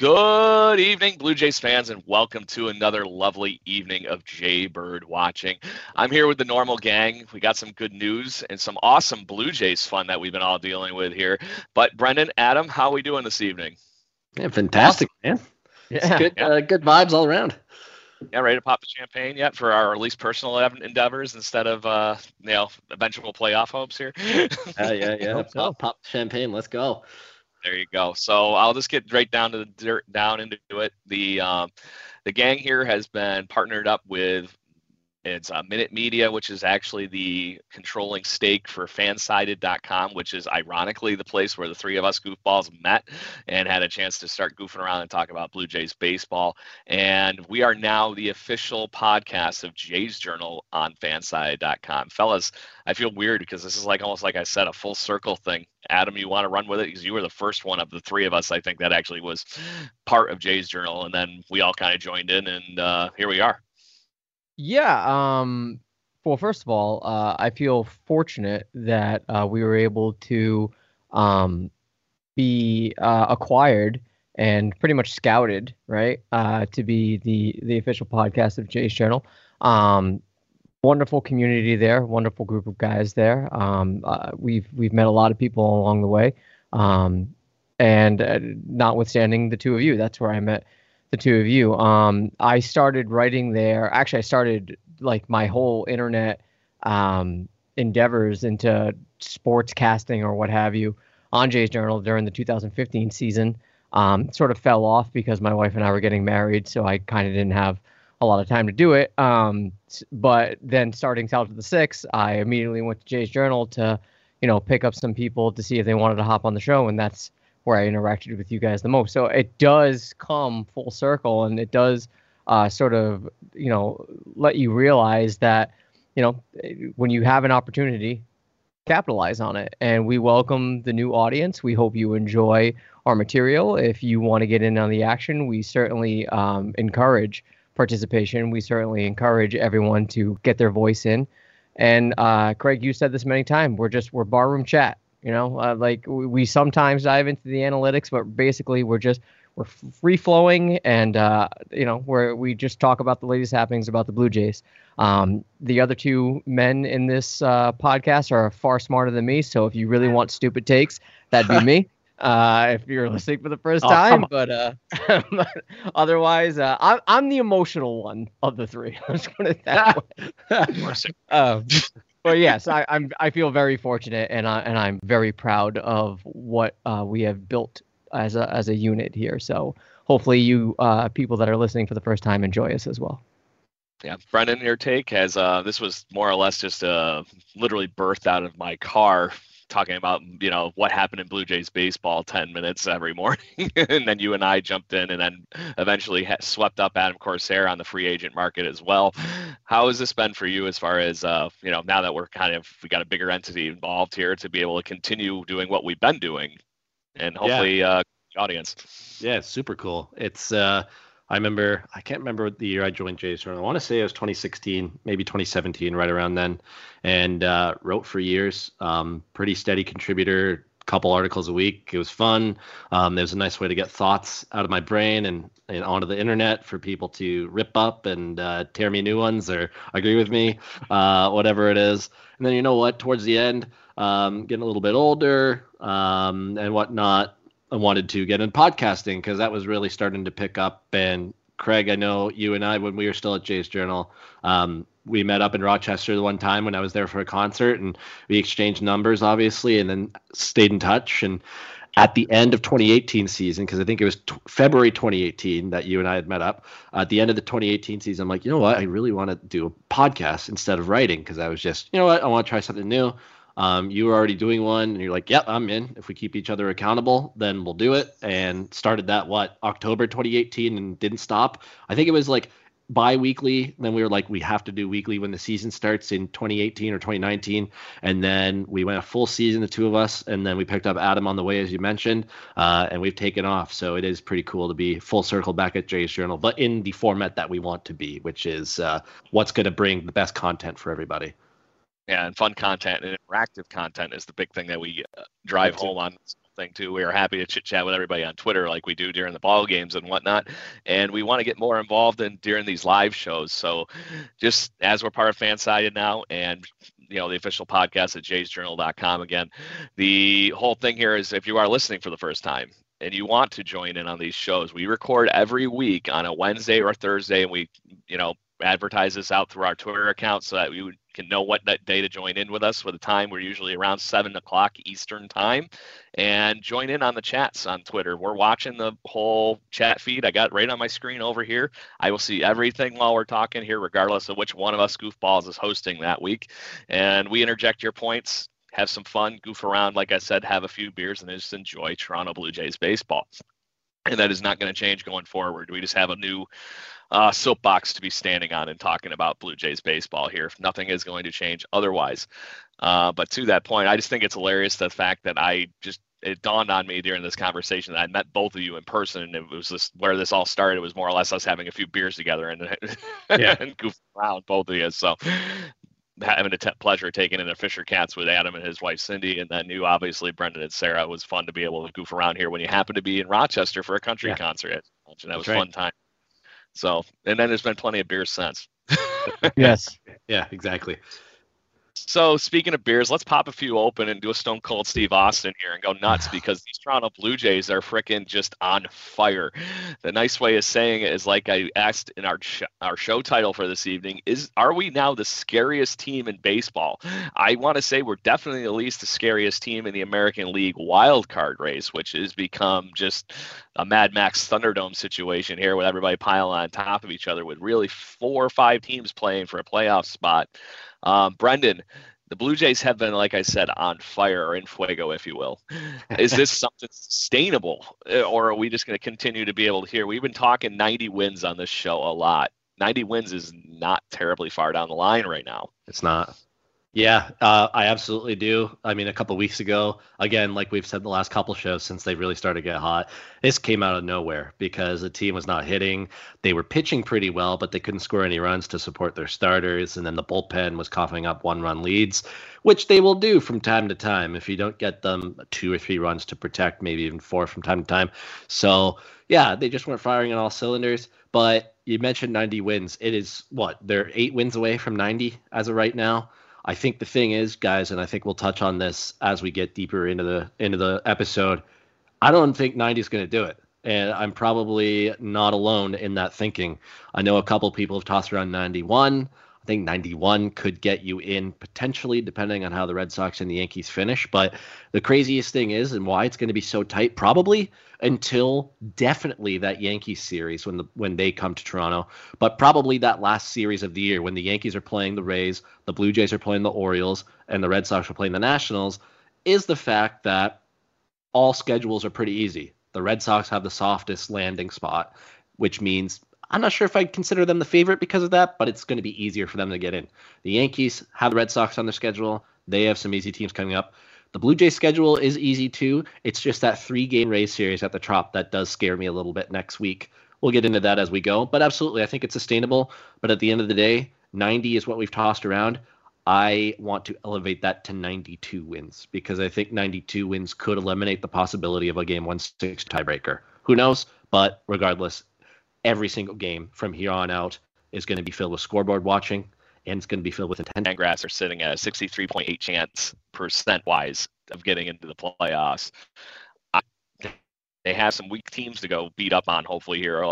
Good evening, Blue Jays fans, and welcome to another lovely evening of Jay Bird watching. I'm here with the normal gang. We got some good news and some awesome Blue Jays fun that we've been all dealing with here. But Brendan, Adam, how are we doing this evening? Yeah, fantastic, man. Yeah, good, yeah. Uh, good vibes all around. Yeah, ready to pop the champagne yet for our at least personal endeavors instead of uh, you know eventual playoff hopes here. uh, yeah, yeah. Pop, pop champagne. Let's go. There you go. So I'll just get right down to the dirt, down into it. The um, the gang here has been partnered up with it's uh, Minute Media, which is actually the controlling stake for fansided.com, which is ironically the place where the three of us goofballs met and had a chance to start goofing around and talk about Blue Jays baseball. And we are now the official podcast of Jays Journal on fansided.com. Fellas, I feel weird because this is like almost like I said, a full circle thing. Adam, you want to run with it because you were the first one of the three of us, I think, that actually was part of Jays Journal. And then we all kind of joined in, and uh, here we are. Yeah. Um, well, first of all, uh, I feel fortunate that uh, we were able to um, be uh, acquired and pretty much scouted, right, uh, to be the the official podcast of Jay's Journal. Um, wonderful community there, wonderful group of guys there. Um, uh, we've we've met a lot of people along the way, um, and uh, notwithstanding the two of you, that's where I met the two of you. Um, I started writing there. Actually, I started like my whole internet um, endeavors into sports casting or what have you on Jay's Journal during the 2015 season. Um, sort of fell off because my wife and I were getting married, so I kind of didn't have a lot of time to do it. Um, but then starting South of the Six, I immediately went to Jay's Journal to, you know, pick up some people to see if they wanted to hop on the show, and that's where I interacted with you guys the most. So it does come full circle, and it does uh, sort of you know let you realize that you know when you have an opportunity, capitalize on it. And we welcome the new audience. We hope you enjoy our material. If you want to get in on the action, we certainly um, encourage participation. We certainly encourage everyone to get their voice in. And uh, Craig, you said this many times. We're just we're barroom chat. You know, uh, like we, we, sometimes dive into the analytics, but basically we're just we're free flowing, and uh, you know, where we just talk about the latest happenings about the Blue Jays. Um, the other two men in this uh, podcast are far smarter than me, so if you really want stupid takes, that'd be me. Uh, if you're listening for the first oh, time, but uh, otherwise, uh, I'm I'm the emotional one of the three. Let's put it that way. um, but yes, I, am I feel very fortunate, and I and I'm very proud of what uh, we have built as a as a unit here. So hopefully, you uh, people that are listening for the first time enjoy us as well. Yeah, Brendan, your take has uh, this was more or less just uh, literally birthed out of my car talking about you know what happened in Blue Jays baseball 10 minutes every morning, and then you and I jumped in, and then eventually swept up Adam Corsair on the free agent market as well. How has this been for you as far as uh, you know now that we're kind of we got a bigger entity involved here to be able to continue doing what we've been doing, and hopefully yeah. uh, audience. Yeah, super cool. It's uh, I remember I can't remember the year I joined Journal. I want to say it was 2016, maybe 2017, right around then, and uh, wrote for years. Um, pretty steady contributor, couple articles a week. It was fun. Um, it was a nice way to get thoughts out of my brain and, and onto the internet for people to rip up and uh, tear me new ones or agree with me, uh, whatever it is. And then you know what? Towards the end, um, getting a little bit older um, and whatnot, I wanted to get in podcasting because that was really starting to pick up. And Craig, I know you and I, when we were still at Jays Journal, um, we met up in Rochester the one time when I was there for a concert, and we exchanged numbers, obviously, and then stayed in touch. And at the end of 2018 season, because I think it was t- February 2018 that you and I had met up. Uh, at the end of the 2018 season, I'm like, you know what? I really want to do a podcast instead of writing because I was just, you know what? I want to try something new. Um, you were already doing one, and you're like, "Yep, I'm in." If we keep each other accountable, then we'll do it. And started that what October 2018, and didn't stop. I think it was like bi-weekly then we were like we have to do weekly when the season starts in 2018 or 2019 and then we went a full season the two of us and then we picked up adam on the way as you mentioned uh, and we've taken off so it is pretty cool to be full circle back at jay's journal but in the format that we want to be which is uh, what's going to bring the best content for everybody and fun content and interactive content is the big thing that we uh, drive home on thing too. We are happy to chit chat with everybody on Twitter like we do during the ball games and whatnot, and we want to get more involved in during these live shows. So, just as we're part of Fansided now, and you know the official podcast at jaysjournal.com again, the whole thing here is if you are listening for the first time and you want to join in on these shows, we record every week on a Wednesday or Thursday, and we you know advertise this out through our Twitter account so that you can know what day to join in with us for the time. We're usually around seven o'clock Eastern time, and join in on the chats on Twitter. We're watching the whole chat feed. I got right on my screen over here. I will see everything while we're talking here, regardless of which one of us goofballs is hosting that week. And we interject your points. Have some fun, goof around, like I said, have a few beers, and just enjoy Toronto Blue Jays baseball and that is not going to change going forward. We just have a new uh, soapbox to be standing on and talking about Blue Jays baseball here. Nothing is going to change otherwise. Uh, but to that point, I just think it's hilarious the fact that I just it dawned on me during this conversation that I met both of you in person, and it was just where this all started. It was more or less us having a few beers together and yeah. and goofing around, both of you. So having a t- pleasure taking in a Fisher Cats with Adam and his wife Cindy, and then you obviously Brendan and Sarah. It was fun to be able to goof around here when you happen to be in Rochester for a country yeah. concert. And that That's was right. fun time. So, and then there's been plenty of beers since. yes. Yeah, exactly. So speaking of beers, let's pop a few open and do a Stone Cold Steve Austin here and go nuts because these Toronto Blue Jays are freaking just on fire. The nice way of saying it is like I asked in our sh- our show title for this evening is are we now the scariest team in baseball? I want to say we're definitely at least the scariest team in the American League wild card race, which has become just a Mad Max Thunderdome situation here with everybody piling on top of each other with really four or five teams playing for a playoff spot. Um, Brendan, the Blue Jays have been, like I said, on fire or in fuego, if you will. Is this something sustainable, uh, or are we just going to continue to be able to hear? We've been talking 90 wins on this show a lot. 90 wins is not terribly far down the line right now. It's not. Yeah, uh, I absolutely do. I mean, a couple weeks ago, again, like we've said the last couple shows since they really started to get hot, this came out of nowhere because the team was not hitting. They were pitching pretty well, but they couldn't score any runs to support their starters. And then the bullpen was coughing up one run leads, which they will do from time to time if you don't get them two or three runs to protect, maybe even four from time to time. So, yeah, they just weren't firing on all cylinders. But you mentioned 90 wins. It is what? They're eight wins away from 90 as of right now. I think the thing is, guys, and I think we'll touch on this as we get deeper into the into the episode. I don't think 90 is going to do it, and I'm probably not alone in that thinking. I know a couple people have tossed around 91. I think 91 could get you in potentially, depending on how the Red Sox and the Yankees finish. But the craziest thing is, and why it's going to be so tight, probably until definitely that Yankees series when the when they come to Toronto, but probably that last series of the year when the Yankees are playing the Rays, the Blue Jays are playing the Orioles, and the Red Sox are playing the Nationals. is the fact that all schedules are pretty easy. The Red Sox have the softest landing spot, which means I'm not sure if I'd consider them the favorite because of that, but it's going to be easier for them to get in. The Yankees have the Red Sox on their schedule. They have some easy teams coming up. The Blue Jays schedule is easy too. It's just that three game Rays series at the top that does scare me a little bit next week. We'll get into that as we go. But absolutely, I think it's sustainable. But at the end of the day, 90 is what we've tossed around. I want to elevate that to 92 wins because I think 92 wins could eliminate the possibility of a game 1 6 tiebreaker. Who knows? But regardless, every single game from here on out is going to be filled with scoreboard watching and it's going to be filled with intent. Grass are sitting at a 63.8 chance percent wise of getting into the playoffs. they have some weak teams to go beat up on. Hopefully here,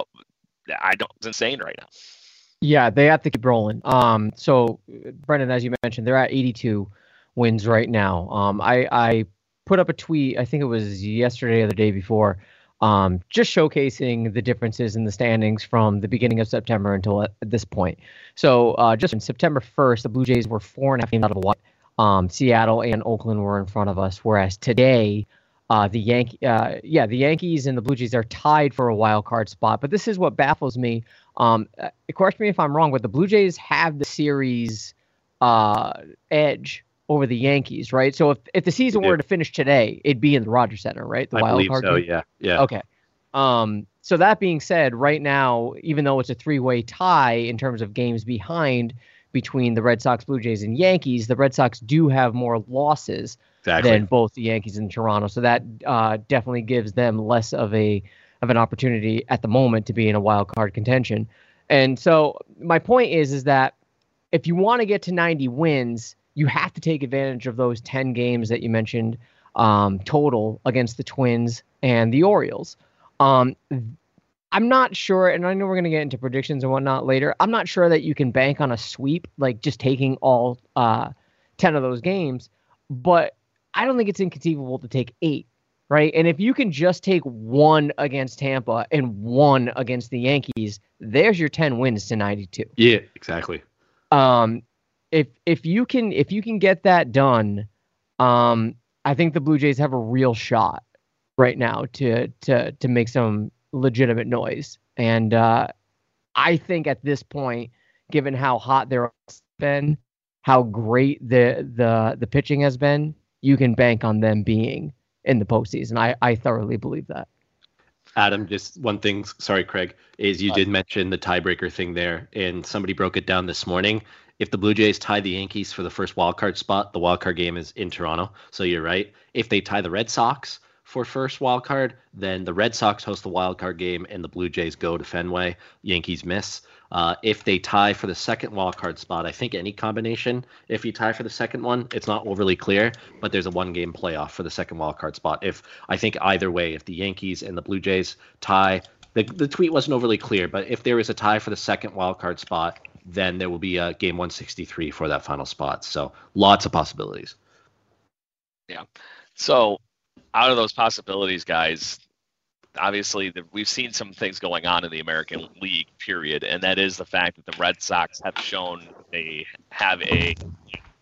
I don't. It's insane right now. Yeah, they have to keep rolling. Um, so Brendan, as you mentioned, they're at 82 wins right now. Um, I I put up a tweet. I think it was yesterday or the day before um, just showcasing the differences in the standings from the beginning of September until at, this point. So uh, just in September 1st, the Blue Jays were four and a half games out of one. Um, Seattle and Oakland were in front of us, whereas today, uh, the Yankee, uh, yeah, the Yankees and the Blue Jays are tied for a wild card spot. But this is what baffles me. Um, uh, correct me if I'm wrong, but the Blue Jays have the series uh, edge over the Yankees, right? So if, if the season were to finish today, it'd be in the Rogers Center, right? The I wild card. So game? yeah, yeah. Okay. Um, so that being said, right now, even though it's a three-way tie in terms of games behind between the Red Sox, Blue Jays, and Yankees, the Red Sox do have more losses exactly. than both the Yankees and Toronto. So that uh, definitely gives them less of a of an opportunity at the moment to be in a wild card contention. And so my point is is that if you want to get to 90 wins, you have to take advantage of those 10 games that you mentioned um, total against the Twins and the Orioles. Um, I'm not sure, and I know we're going to get into predictions and whatnot later. I'm not sure that you can bank on a sweep, like just taking all uh, 10 of those games, but I don't think it's inconceivable to take eight, right? And if you can just take one against Tampa and one against the Yankees, there's your 10 wins to 92. Yeah, exactly. Um, if if you can if you can get that done, um, I think the Blue Jays have a real shot right now to to to make some legitimate noise. And uh, I think at this point, given how hot they've been, how great the the the pitching has been, you can bank on them being in the postseason. I I thoroughly believe that. Adam, just one thing. Sorry, Craig, is you did mention the tiebreaker thing there, and somebody broke it down this morning if the Blue Jays tie the Yankees for the first wild card spot, the wild card game is in Toronto. So you're right. If they tie the Red Sox for first wild card, then the Red Sox host the wild card game and the Blue Jays go to Fenway. Yankees miss. Uh, if they tie for the second wild card spot, I think any combination. If you tie for the second one, it's not overly clear, but there's a one game playoff for the second wild card spot. If I think either way, if the Yankees and the Blue Jays tie, the, the tweet wasn't overly clear, but if there is a tie for the second wild card spot, then there will be a game 163 for that final spot. So lots of possibilities. Yeah. So out of those possibilities, guys, obviously the, we've seen some things going on in the American League, period, and that is the fact that the Red Sox have shown they have a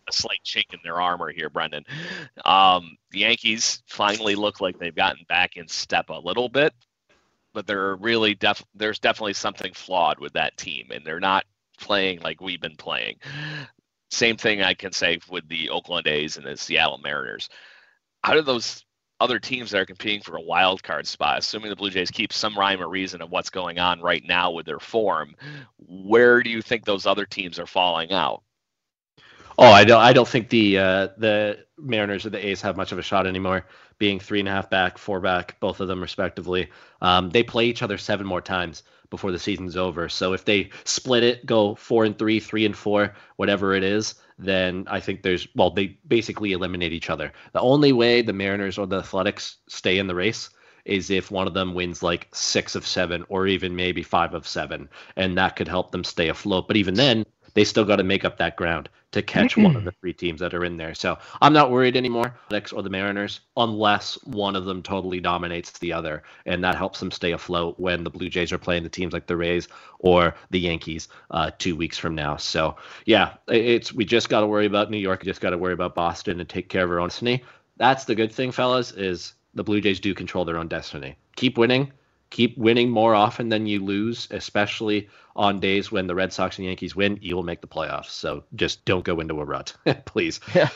a slight chink in their armor here, Brendan. Um, the Yankees finally look like they've gotten back in step a little bit, but they're really def- there's definitely something flawed with that team, and they're not playing like we've been playing. Same thing I can say with the Oakland A's and the Seattle Mariners. Out of those other teams that are competing for a wild card spot, assuming the Blue Jays keep some rhyme or reason of what's going on right now with their form, where do you think those other teams are falling out? Oh, I don't. I don't think the uh, the Mariners or the A's have much of a shot anymore. Being three and a half back, four back, both of them respectively. Um, they play each other seven more times before the season's over. So if they split it, go four and three, three and four, whatever it is, then I think there's well, they basically eliminate each other. The only way the Mariners or the Athletics stay in the race is if one of them wins like six of seven or even maybe five of seven, and that could help them stay afloat. But even then, they still got to make up that ground to catch one of the three teams that are in there. So I'm not worried anymore, or the Mariners, unless one of them totally dominates the other, and that helps them stay afloat when the Blue Jays are playing the teams like the Rays or the Yankees uh, two weeks from now. So yeah, it's we just got to worry about New York, We just got to worry about Boston and take care of our own destiny. that's the good thing, fellas, is the Blue Jays do control their own destiny. Keep winning. Keep winning more often than you lose, especially on days when the Red Sox and Yankees win. You will make the playoffs. So just don't go into a rut, please. Yeah.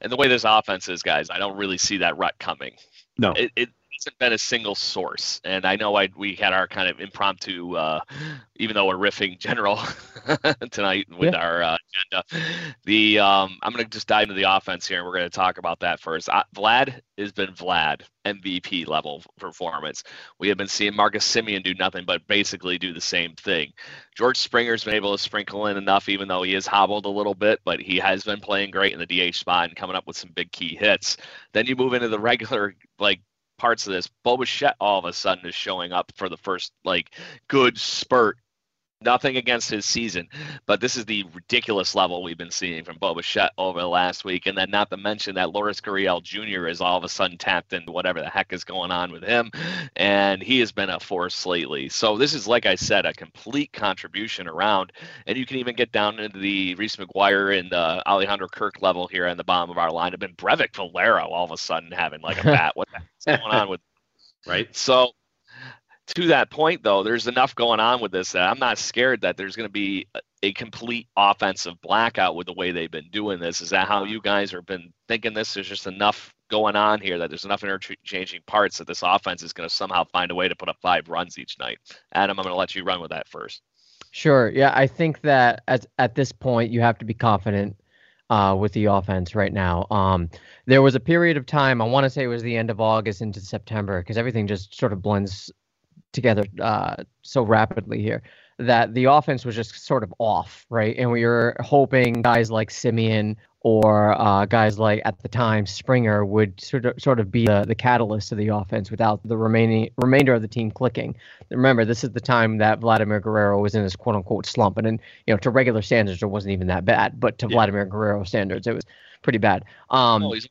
And the way this offense is, guys, I don't really see that rut coming. No. It, it hasn't been a single source. And I know I we had our kind of impromptu, uh, even though we're riffing general tonight with yeah. our uh, agenda. The um, I'm going to just dive into the offense here, and we're going to talk about that first. Uh, Vlad has been Vlad MVP level performance. We have been seeing Marcus Semien do nothing but basically do the same thing. George Springer's been able to sprinkle in enough, even though he is hobbled a little bit, but he has been playing great in the DH spot and coming up with some big key hits. Then you move into the regular like parts of this. Bo Bichette all of a sudden is showing up for the first like good spurt Nothing against his season, but this is the ridiculous level we've been seeing from Bo Bichette over the last week. And then, not to mention that Lourdes Gurriel Jr. is all of a sudden tapped into whatever the heck is going on with him, and he has been a force lately. So this is, like I said, a complete contribution around. And you can even get down into the Reese McGuire and the Alejandro Kirk level here on the bottom of our line. Have been Breyvic Valera all of a sudden having like a bat. what the going on with? Right. So to that point, though, there's enough going on with this that I'm not scared that there's going to be a complete offensive blackout with the way they've been doing this. Is that how you guys have been thinking this? There's just enough going on here that there's enough interchanging parts that this offense is going to somehow find a way to put up five runs each night. Adam, I'm going to let you run with that first. Sure. Yeah, I think that at at this point you have to be confident uh, with the offense right now. Um, there was a period of time, I want to say it was the end of August into September, because everything just sort of blends together uh, so rapidly here that the offense was just sort of off, right? And we were hoping guys like Semien or uh, guys like at the time Springer would sort of sort of be the, the catalyst of the offense without the remaining remainder of the team clicking. Remember, this is the time that Vladimir Guerrero was in his quote unquote slump, and then you know to regular standards it wasn't even that bad, but to yeah. Vladimir Guerrero standards it was pretty bad. Um, oh, he's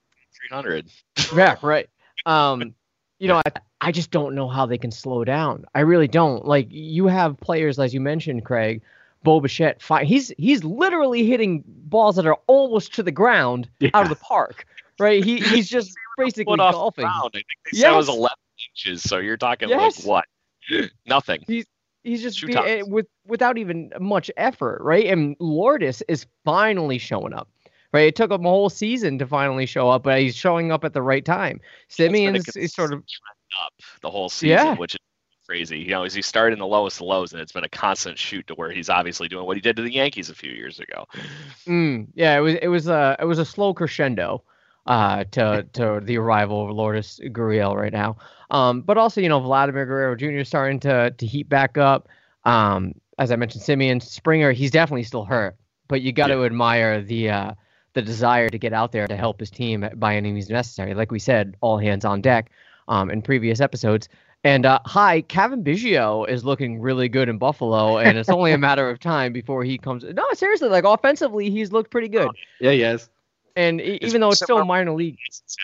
300. yeah, right. Um, you know, I, I just don't know how they can slow down. I really don't. Like you have players, as you mentioned, Craig, Bo Bichette. He's he's literally hitting balls that are almost to the ground yeah. out of the park. Right? He he's just basically golfing. I think they yes. was 11 inches. So you're talking yes. like what? Nothing. He's he's just be, eh, with without even much effort, right? And Lourdes is finally showing up. Right, it took him a whole season to finally show up, but he's showing up at the right time. Semien's is sort of up the whole season, yeah. which is crazy. You know, as he started in the lowest lows, and it's been a constant shoot to where he's obviously doing what he did to the Yankees a few years ago. Mm, yeah, it was it was a it was a slow crescendo uh, to to the arrival of Lourdes Gurriel right now. Um, but also, you know, Vladimir Guerrero Jr. starting to to heat back up. Um, as I mentioned, Semien Springer, he's definitely still hurt, but you got to admire the uh, the desire to get out there to help his team by any means necessary. Like we said, all hands on deck um, in previous episodes. And uh, hi, Cavan Biggio is looking really good in Buffalo, and it's only a matter of time before he comes. No, seriously, like offensively, he's looked pretty good. Yeah, yes. And it's even though it's still minor league,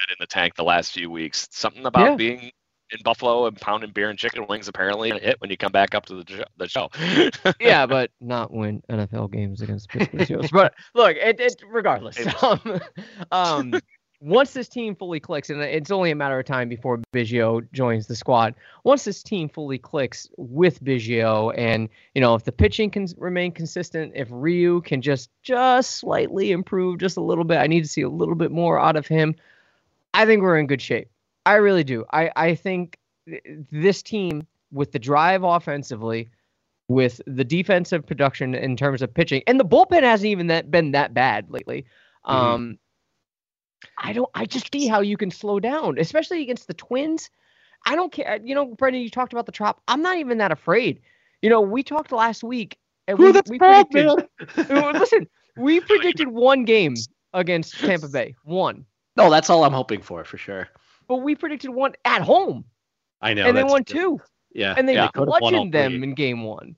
in the tank the last few weeks. Something about yeah. being in Buffalo and pounding beer and chicken wings apparently a hit when you come back up to the, the show. yeah, but not win NFL games against Pittsburgh But look, it, it regardless. Um, um, once this team fully clicks, and it's only a matter of time before Biggio joins the squad. Once this team fully clicks with Biggio, and you know if the pitching can remain consistent, if Ryu can just just slightly improve just a little bit, I need to see a little bit more out of him. I think we're in good shape. I really do. I I think this team with the drive offensively, with the defensive production in terms of pitching, and the bullpen hasn't even that been that bad lately. Mm-hmm. Um, I don't. I just see how you can slow down, especially against the Twins. I don't care. You know, Brendan, you talked about the Trop. I'm not even that afraid. You know, we talked last week, and we, we predicted. listen, we predicted one game against Tampa Bay. One. No, that's all I'm hoping for, for sure. But we predicted one at home. I know. And they won two. Yeah. And they yeah, bludgeoned them in game one.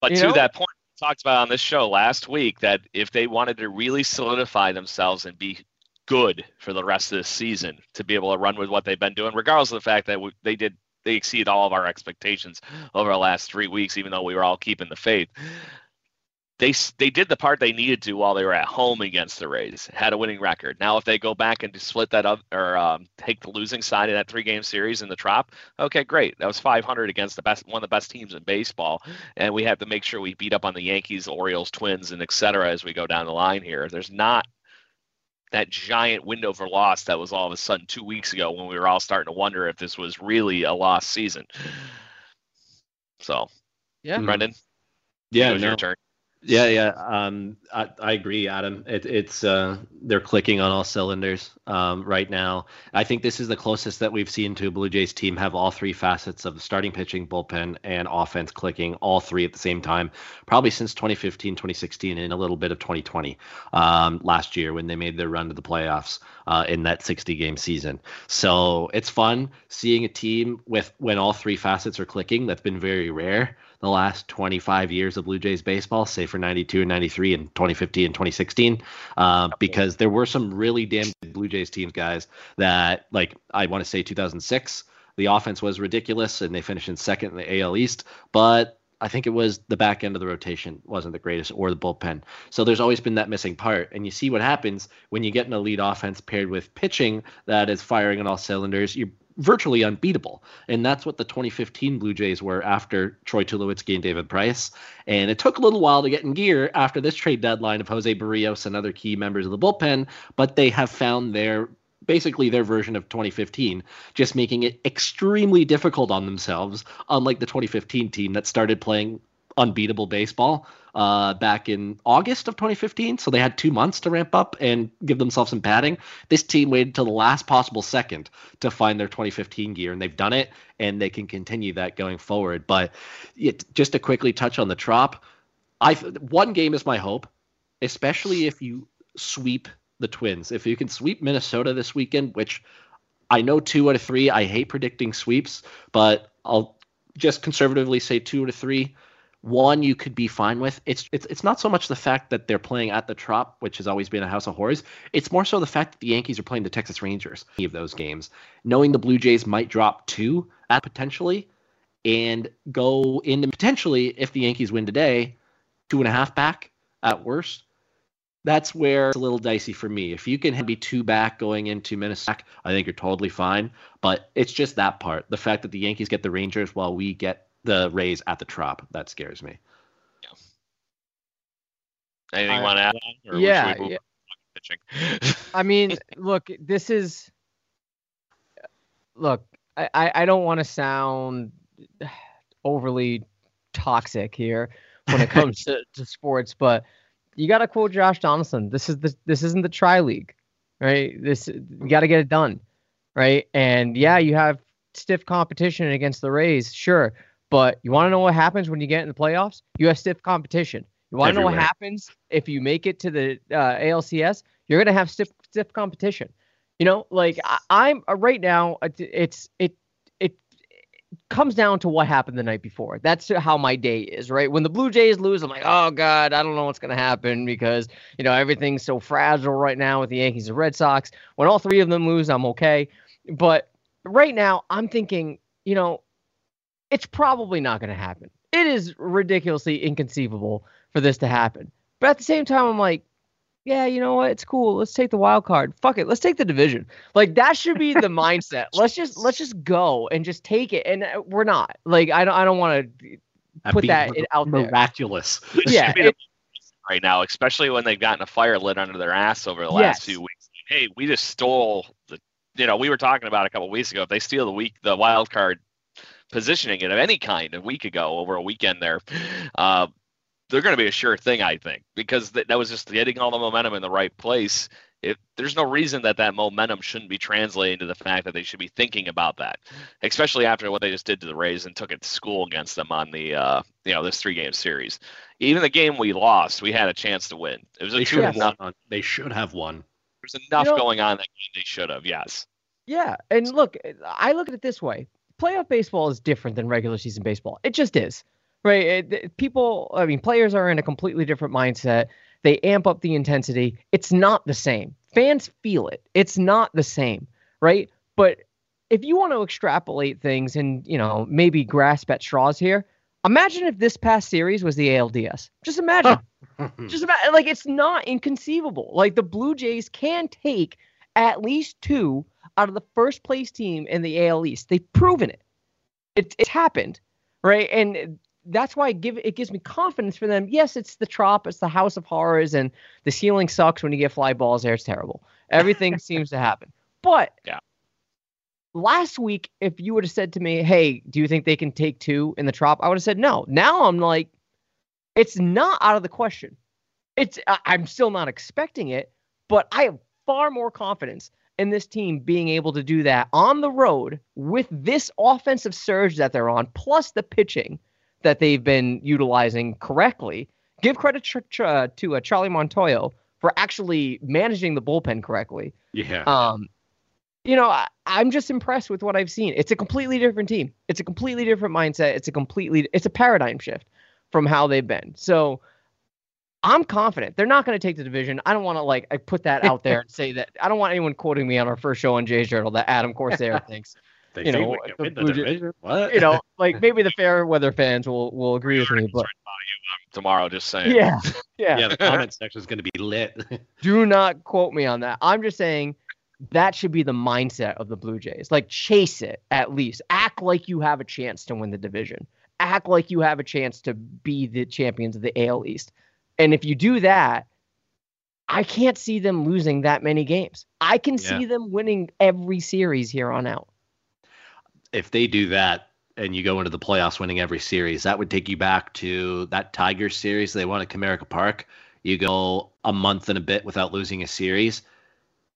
But to know? that point, we talked about on this show last week that if they wanted to really solidify themselves and be good for the rest of the season to be able to run with what they've been doing, regardless of the fact that we, they did they exceed all of our expectations over the last three weeks, even though we were all keeping the faith. They they did the part they needed to while they were at home against the Rays, had a winning record. Now, if they go back and split that up or um, take the losing side of that three game series in the Trop, okay, great. That was 500 against the best one of the best teams in baseball, and we have to make sure we beat up on the Yankees, Orioles, Twins, and et cetera as we go down the line here. There's not that giant window for loss that was all of a sudden two weeks ago when we were all starting to wonder if this was really a lost season. So, yeah, Brendan. Yeah, no. your turn. Yeah, yeah. Um, I, I agree, Adam. It, it's uh, they're clicking on all cylinders um, right now. I think this is the closest that we've seen to a Blue Jays team have all three facets of starting pitching, bullpen, and offense clicking all three at the same time, probably since 2015, 2016, and a little bit of 2020 um, last year when they made their run to the playoffs uh, in that 60 game season. So it's fun seeing a team with when all three facets are clicking. That's been very rare the last 25 years of Blue Jays baseball, say for 92 and 93 and 2015 and 2016, uh, because there were some really damn Blue Jays teams, guys, that like I want to say 2006, the offense was ridiculous and they finished in second in the AL East, but I think it was the back end of the rotation wasn't the greatest or the bullpen. So there's always been that missing part. And you see what happens when you get an elite offense paired with pitching that is firing on all cylinders. You're virtually unbeatable. And that's what the 2015 Blue Jays were after Troy Tulowitzki and David Price. And it took a little while to get in gear after this trade deadline of Jose Berrios and other key members of the bullpen, but they have found their basically their version of 2015, just making it extremely difficult on themselves, unlike the 2015 team that started playing unbeatable baseball uh, back in August of 2015. So they had two months to ramp up and give themselves some padding. This team waited till the last possible second to find their 2015 gear, and they've done it, and they can continue that going forward. But it, just to quickly touch on the Trop, I one game is my hope, especially if you sweep the Twins. If you can sweep Minnesota this weekend, which I know two out of three. I hate predicting sweeps, but I'll just conservatively say two of three one you could be fine with. It's it's it's not so much the fact that they're playing at the Trop, which has always been a house of horrors. It's more so the fact that the Yankees are playing the Texas Rangers. Any Of those games, knowing the Blue Jays might drop two at potentially, and go into potentially if the Yankees win today, two and a half back at worst. That's where it's a little dicey for me. If you can be two back going into Minnesota, I think you're totally fine. But it's just that part. The fact that the Yankees get the Rangers while we get the Rays at the Trop. That scares me. Yeah. Anything you want to add? On, yeah. yeah. I mean, look, this is. Look, I, I don't want to sound overly toxic here when it comes to, to sports, but you got to quote Josh Donaldson. This is the this isn't the tri league, right? This you got to get it done, right? And yeah, you have stiff competition against the Rays, sure, but you want to know what happens when you get in the playoffs? You have stiff competition. You want to know what happens if you make it to the uh, ALCS? You're gonna have stiff stiff competition. You know, like I, am uh, right now. Uh, it's it it comes down to what happened the night before. That's how my day is, right? When the Blue Jays lose, I'm like, oh god, I don't know what's gonna happen because you know everything's so fragile right now with the Yankees and Red Sox. When all three of them lose, I'm okay. But right now, I'm thinking, you know, it's probably not going to happen. It is ridiculously inconceivable for this to happen. But at the same time, I'm like, yeah, you know what? It's cool. Let's take the wild card. Fuck it. Let's take the division. Like that should be the mindset. Let's just let's just go and just take it. And uh, we're not. Like I don't I don't want to put that out there. Miraculous. Yeah. It, right now, especially when they've gotten a fire lit under their ass over the last yes. few weeks. Hey, we just stole the. You know, we were talking about a couple weeks ago. If they steal the week, the wild card positioning it of any kind a week ago over a weekend there. Uh, they're going to be a sure thing, I think, because that, that was just getting all the momentum in the right place. If there's no reason that that momentum shouldn't be translating to the fact that they should be thinking about that, especially after what they just did to the Rays and took it to school against them on the uh, you know this three game series. Even the game we lost, we had a chance to win. It was a they two should one. They should have won. There's enough you know, going on that game they should have. Yes. Yeah, and look, I look at it this way: playoff baseball is different than regular season baseball. It just is, right? It, people, I mean, players are in a completely different mindset. They amp up the intensity. It's not the same. Fans feel it. It's not the same, right? But if you want to extrapolate things and, you know, maybe grasp at straws here, imagine if this past series was the ALDS. Just imagine. Just about like it's not inconceivable. Like the Blue Jays can take at least two out of the first place team in the AL East. They've proven it. It it's happened, right? And that's why give it gives me confidence for them. Yes, it's the trop, it's the house of horrors, and the ceiling sucks when you get fly balls there. It's terrible. Everything seems to happen. But yeah. Last week, if you would have said to me, "Hey, do you think they can take two in the trop?" I would have said no. Now I'm like, it's not out of the question. It's I'm still not expecting it, but I have far more confidence in this team being able to do that on the road with this offensive surge that they're on, plus the pitching that they've been utilizing correctly. Give credit tr- tr- to uh, Charlie Montoyo for actually managing the bullpen correctly. Yeah. Um, you know, I, I'm just impressed with what I've seen. It's a completely different team. It's a completely different mindset. It's a completely, it's a paradigm shift from how they've been. So I'm confident they're not going to take the division. I don't want to like I put that out there and say that. I don't want anyone quoting me on our first show on Jay's Journal that Adam Corsair thinks they you know, the division. What? You know, like maybe the fair weather fans will will agree with me, but tomorrow, just saying. Yeah, yeah. yeah, the comment section is going to be lit. Do not quote me on that. I'm just saying that should be the mindset of the Blue Jays. Like chase it at least. Act like you have a chance to win the division. Act like you have a chance to be the champions of the AL East. And if you do that, I can't see them losing that many games. I can yeah. see them winning every series here on out if they do that and you go into the playoffs winning every series, that would take you back to that Tigers series they won at Comerica Park. You go a month and a bit without losing a series.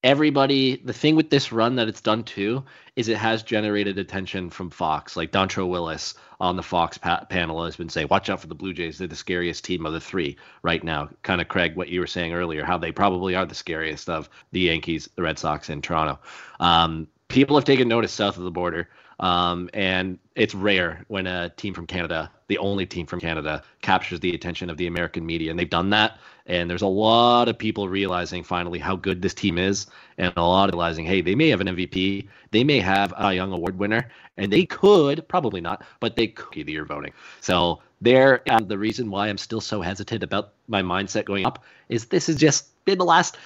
Everybody, the thing with this run that it's done too is it has generated attention from Fox. Like Dontrelle Willis on the Fox pa- panel has been saying, "Watch out for the Blue Jays. They're the scariest team of the three right now." Kind of Craig, what you were saying earlier, how they probably are the scariest of the Yankees, the Red Sox, and Toronto. Um, people have taken notice south of the border. Um, and it's rare when a team from Canada, the only team from Canada, captures the attention of the American media. And they've done that. And there's a lot of people realizing finally how good this team is, and a lot of realizing, hey, they may have an MVP, they may have a young award winner, and they could, probably not, but they could be the year voting. So there, and the reason why I'm still so hesitant about my mindset going up is this has just been the last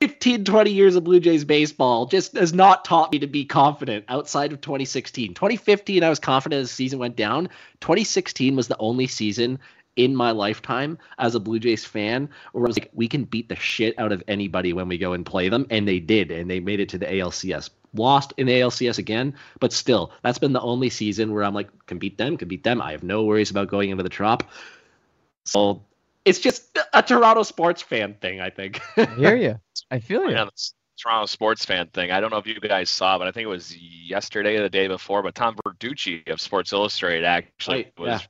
15, 20 years of Blue Jays baseball just has not taught me to be confident outside of 2016. 2015, I was confident as the season went down. 2016 was the only season in my lifetime as a Blue Jays fan where I was like, we can beat the shit out of anybody when we go and play them. And they did, and they made it to the ALCS. Lost in the ALCS again, but still, that's been the only season where I'm like, can beat them, can beat them. I have no worries about going into the trop. So it's just a Toronto sports fan thing, I think. I hear you. I feel you. Yeah, Toronto sports fan thing. I don't know if you guys saw, but I think it was yesterday or the day before. But Tom Verducci of Sports Illustrated actually right, was yeah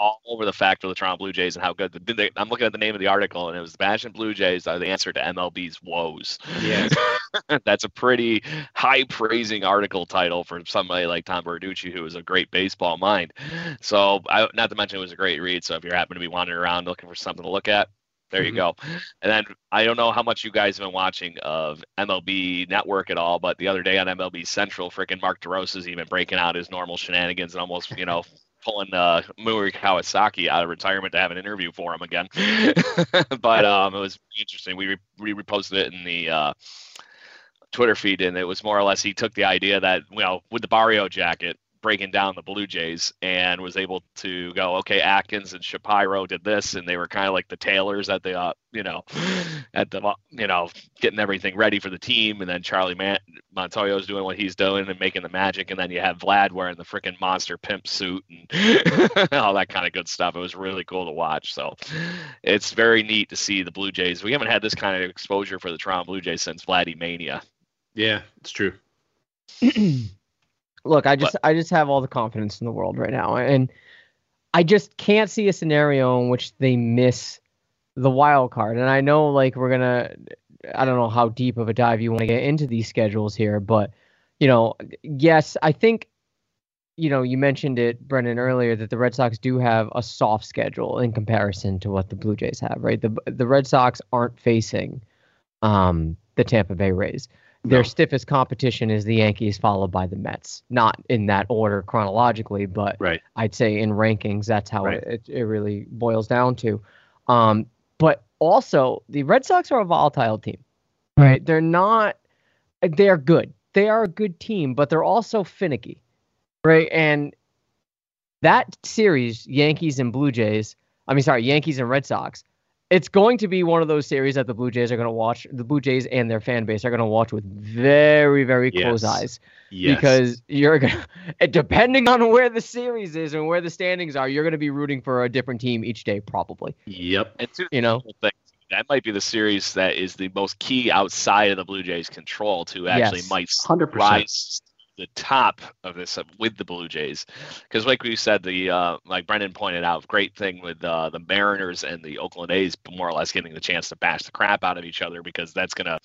all over the fact of the Toronto Blue Jays and how good. The, I'm looking at the name of the article, and it was the Boston Blue Jays are the answer to MLB's woes. Yes, that's a pretty high praising article title for somebody like Tom Verducci, who is a great baseball mind. So, I, not to mention it was a great read. So, if you're happen to be wandering around looking for something to look at, there you mm-hmm. go. And then I don't know how much you guys have been watching of MLB Network at all, but the other day on MLB Central, freaking Mark DeRosa's even breaking out his normal shenanigans and almost, you know, pulling uh, Murray Kawasaki out of retirement to have an interview for him again. but um, it was interesting. We, re- we reposted it in the uh, Twitter feed, and it was more or less he took the idea that, you know, with the Barrio jacket, breaking down the Blue Jays and was able to go, okay, Atkins and Shapiro did this, and they were kind of like the tailors at the, uh, you know, at the, you know, getting everything ready for the team, and then Charlie Man- Montoyo's doing what he's doing and making the magic, and then you have Vlad wearing the freaking monster pimp suit and all that kind of good stuff. It was really cool to watch. So it's very neat to see the Blue Jays. We haven't had this kind of exposure for the Toronto Blue Jays since Vladdy Mania. Yeah, it's true. look, I just but, I just have all the confidence in the world right now, and I just can't see a scenario in which they miss the wild card. And I know like we're gonna I don't know how deep of a dive you want to get into these schedules here, but you know, yes, I think you know, you mentioned it, Brendan, earlier that the Red Sox do have a soft schedule in comparison to what the Blue Jays have, right? The the Red Sox aren't facing um, the Tampa Bay Rays. Their no. stiffest competition is the Yankees, followed by the Mets. Not in that order chronologically, but right. I'd say in rankings, that's how right. it, it really boils down to. Um, but also the Red Sox are a volatile team, right? They're not. They are good. They are a good team, but they're also finicky, right? And that series, Yankees and Blue Jays. I mean, sorry, Yankees and Red Sox it's going to be one of those series that the Blue Jays are going to watch. The Blue Jays and their fan base are going to watch with very, very close yes. eyes. Yes. Because you're going to, depending on where the series is and where the standings are, you're going to be rooting for a different team each day, probably. Yep. And two, you know, that might be the series that is the most key outside of the Blue Jays' control to actually yes. might 100%. rise the top of this uh, with the Blue Jays, because like we said, the uh, like Brendan pointed out, great thing with uh, the Mariners and the Oakland A's more or less getting the chance to bash the crap out of each other because that's gonna,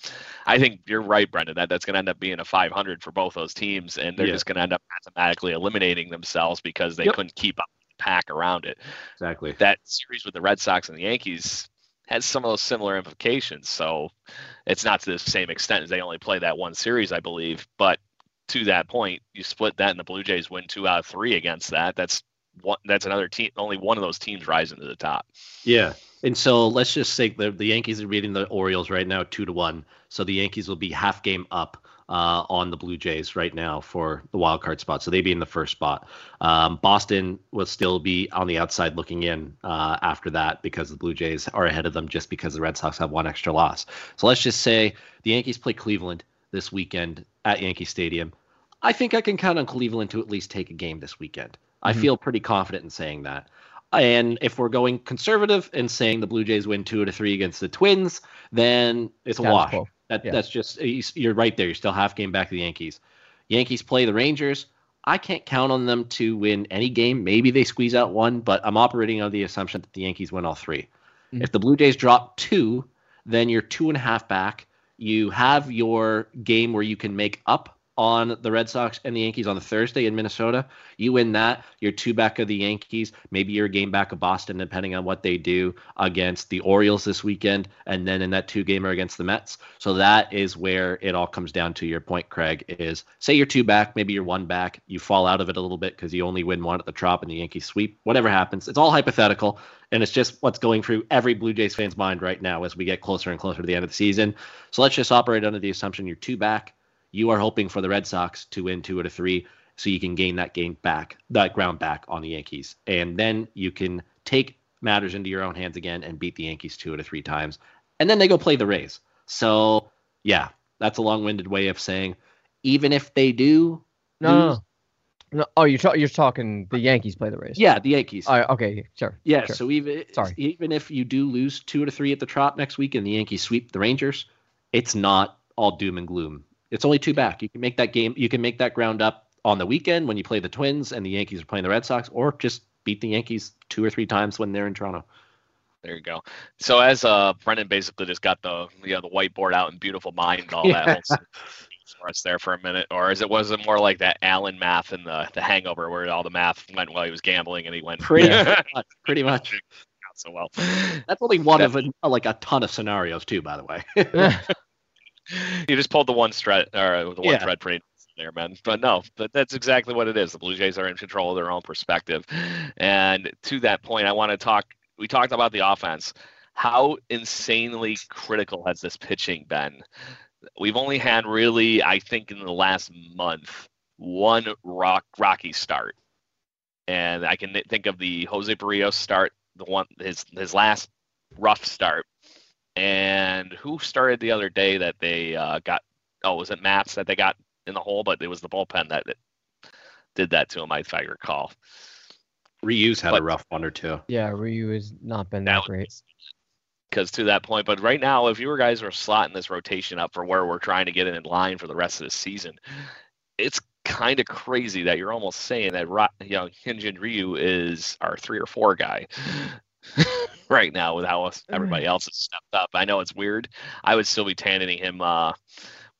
I think you're right, Brendan, that that's gonna end up being a 500 for both those teams, and they're yeah. just gonna end up mathematically eliminating themselves because they yep. couldn't keep up the pack around it. Exactly. That series with the Red Sox and the Yankees has some of those similar implications. So it's not to the same extent as they only play that one series, I believe, but to that point, you split that and the Blue Jays win two out of three against that. That's one that's another team only one of those teams rising to the top. Yeah. And so let's just say the, the Yankees are beating the Orioles right now two to one. So the Yankees will be half game up uh, on the Blue Jays right now for the wild card spot. So they'd be in the first spot. Um, Boston will still be on the outside looking in uh, after that because the Blue Jays are ahead of them just because the Red Sox have one extra loss. So let's just say the Yankees play Cleveland this weekend at Yankee Stadium. I think I can count on Cleveland to at least take a game this weekend. Mm-hmm. I feel pretty confident in saying that. And if we're going conservative and saying the Blue Jays win two to three against the Twins, then it's a wash. That, yeah. That's just you're right there. You're still half game back to the Yankees. Yankees play the Rangers. I can't count on them to win any game. Maybe they squeeze out one, but I'm operating on the assumption that the Yankees win all 3 mm-hmm. If the Blue Jays drop two, then you're two and a half back. You have your game where you can make up on the Red Sox and the Yankees on Thursday in Minnesota. You win that, you're two back of the Yankees. Maybe you're a game back of Boston, depending on what they do against the Orioles this weekend, and then in that two gamer against the Mets. So that is where it all comes down to your point, Craig. Is say you're two back, maybe you're one back, you fall out of it a little bit because you only win one at the Trop and the Yankees sweep. Whatever happens, it's all hypothetical. And it's just what's going through every Blue Jays fan's mind right now as we get closer and closer to the end of the season. So let's just operate under the assumption you're two back you are hoping for the Red Sox to win two out of three so you can gain that game back, that ground back on the Yankees. And then you can take matters into your own hands again and beat the Yankees two out of three times. And then they go play the Rays. So, yeah, that's a long winded way of saying even if they do. No, lose, no. Oh, you're, ta- you're talking the Yankees play the Rays. Yeah, the Yankees. Okay, sure. Yeah, sure. so even Sorry. even if you do lose two to three at the Trop next week and the Yankees sweep the Rangers, it's not all doom and gloom. It's only two back. You can make that game. You can make that ground up on the weekend when you play the Twins and the Yankees are playing the Red Sox, or just beat the Yankees two or three times when they're in Toronto. There you go. So as uh Brendan basically just got the you know the whiteboard out in beautiful mind all yeah. that for us there for a minute, or is it was it more like that Alan math in the the Hangover where all the math went while he was gambling and he went pretty much, pretty much. Not so well. That's only one of a, like a ton of scenarios too, by the way you just pulled the one thread or the one yeah. thread pretty there, man. But no, but that's exactly what it is. The Blue Jays are in control of their own perspective. And to that point, I want to talk. We talked about the offense. How insanely critical has this pitching been? We've only had really, I think, in the last month, one rock rocky start, and I can think of the Jose Berrios start, the one his his last rough start and who started the other day that they uh, got? Oh, was it Matz that they got in the hole? But it was the bullpen that did that to him, if I recall. Ryu's had but, a rough one or two. Yeah, Ryu has not been that, that great. Because to that point, but right now, if you guys are slotting this rotation up for where we're trying to get it in line for the rest of the season, it's kind of crazy that you're almost saying that you know Hyunjin Ryu is our three or four guy. right now with how everybody mm. else has stepped up. I know it's weird. I would still be tanning him uh,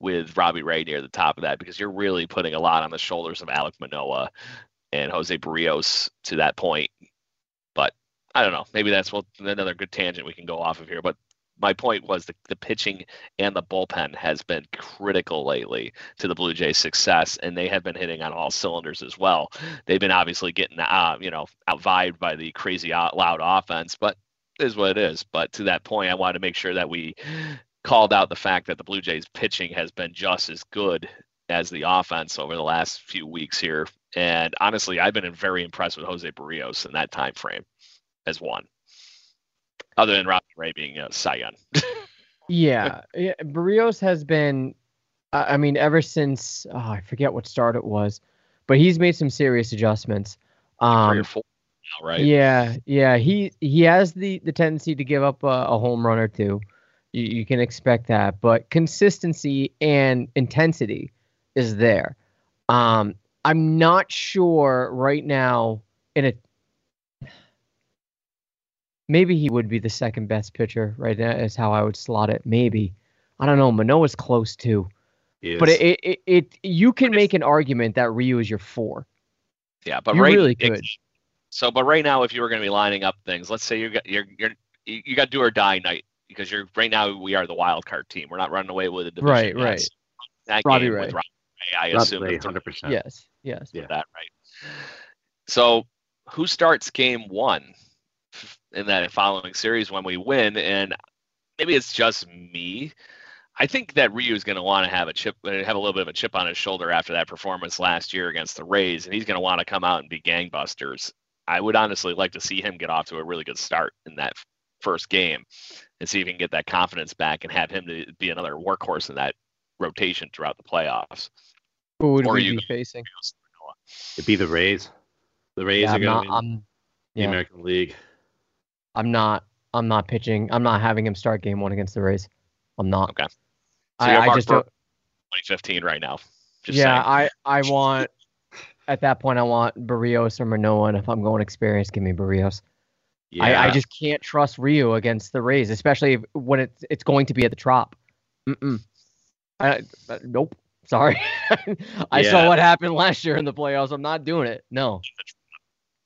with Robbie Ray near the top of that because you're really putting a lot on the shoulders of Alec Manoah and Jose Berrios to that point. But I don't know. Maybe that's what another good tangent we can go off of here. But my point was the, the pitching and the bullpen has been critical lately to the Blue Jays' success, and they have been hitting on all cylinders as well. They've been obviously getting, uh, you know, outvibed by the crazy out loud offense, but is what it is. But to that point, I wanted to make sure that we called out the fact that the Blue Jays pitching has been just as good as the offense over the last few weeks here. And honestly, I've been very impressed with Jose Berrios in that time frame as one, other than Robbie Ray being a Cy Young. yeah, yeah, Berrios has been. I mean, ever since oh, I forget what start it was, but he's made some serious adjustments. Um, Three or four now, right? Yeah, yeah. He he has the the tendency to give up a, a home run or two. You, you can expect that, but consistency and intensity is there. Um, I'm not sure right now in a maybe he would be the second best pitcher right now is how I would slot it. Maybe. I don't know. Manoah's close too. But it, it, it, you can make an argument that Ryu is your four. Yeah, but you right, really could. So, but right now, if you were going to be lining up things, let's say you got you're you're you got do or die night because you're right now we are the wild card team. We're not running away with a division. Right, right. That Robbie game Ray. with Robbie Ray, I Robbie assume Ray, 100%. Yes, yes. Yeah, that right. So, who starts game one in that following series when we win? And maybe it's just me. I think that Ryu is going to want to have a chip, uh, have a little bit of a chip on his shoulder after that performance last year against the Rays, and he's going to want to come out and be gangbusters. I would honestly like to see him get off to a really good start in that first game, and see if he can get that confidence back and have him to be another workhorse in that rotation throughout the playoffs. Who would or we be facing? It'd be the Rays. The Rays yeah, are going to win the yeah. American League. I'm not. I'm not pitching. I'm not having him start game one against the Rays. I'm not. Okay. So I, I just don't. 2015 right now. Just yeah, saying. I I want at that point I want Berrios or Manoah, and if I'm going experience, give me Berrios. Yeah. I, I just can't trust Ryu against the Rays, especially when it's it's going to be at the Trop. Mm-mm. I, uh, nope. Sorry. I yeah. saw what happened last year in the playoffs. I'm not doing it. No.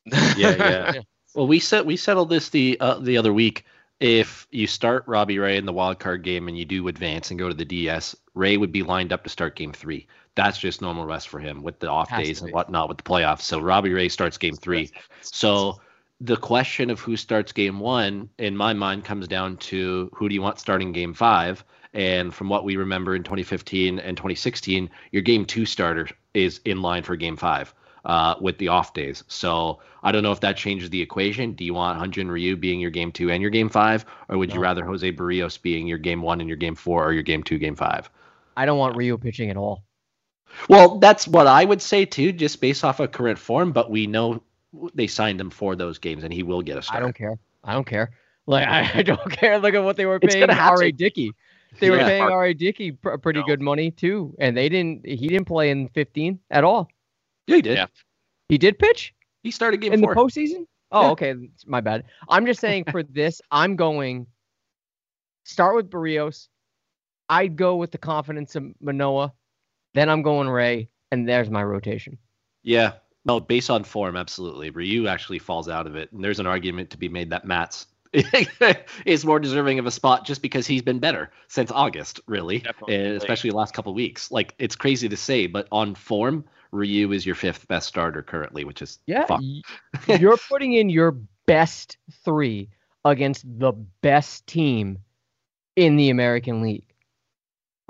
yeah, yeah. Well, we set we settled this the uh, the other week if you start Robbie Ray in the wild card game and you do advance and go to the DS, Ray would be lined up to start game three. That's just normal rest for him with the off Has days and whatnot with the playoffs. So Robbie Ray starts game three. So the question of who starts game one, in my mind, comes down to who do you want starting game five? And from what we remember in 2015 and 2016, your game two starter is in line for game five uh, with the off days. So I don't know if that changes the equation. Do you want Hyun-Jin Ryu being your game two and your game five, or would no. you rather Jose Berrios being your game one and your game four, or your game two, game five? I don't want Ryu pitching at all. Well, that's what I would say too, just based off of current form. But we know they signed him for those games, and he will get a start. I don't care. I don't care. Like I, I don't care. Look at what they were paying R.A. Dickey. They yeah. were paying R.A. Dickey pr- uh, pretty no. good money too, and they didn't. He didn't play in 15 at all. Yeah, he did. Yeah. He did pitch. He started game in four. the postseason. Oh, yeah. okay, my bad. I'm just saying for this, I'm going start with Berrios. I'd go with the confidence of Manoah. Then I'm going Ray, and there's my rotation. Yeah, no, based on form, absolutely. Ryu actually falls out of it, and there's an argument to be made that Matz is more deserving of a spot just because he's been better since August, really, eh, especially the last couple weeks. Like it's crazy to say, but on form, Ryu is your fifth best starter currently, which is yeah. you're putting in your best three against the best team in the American League.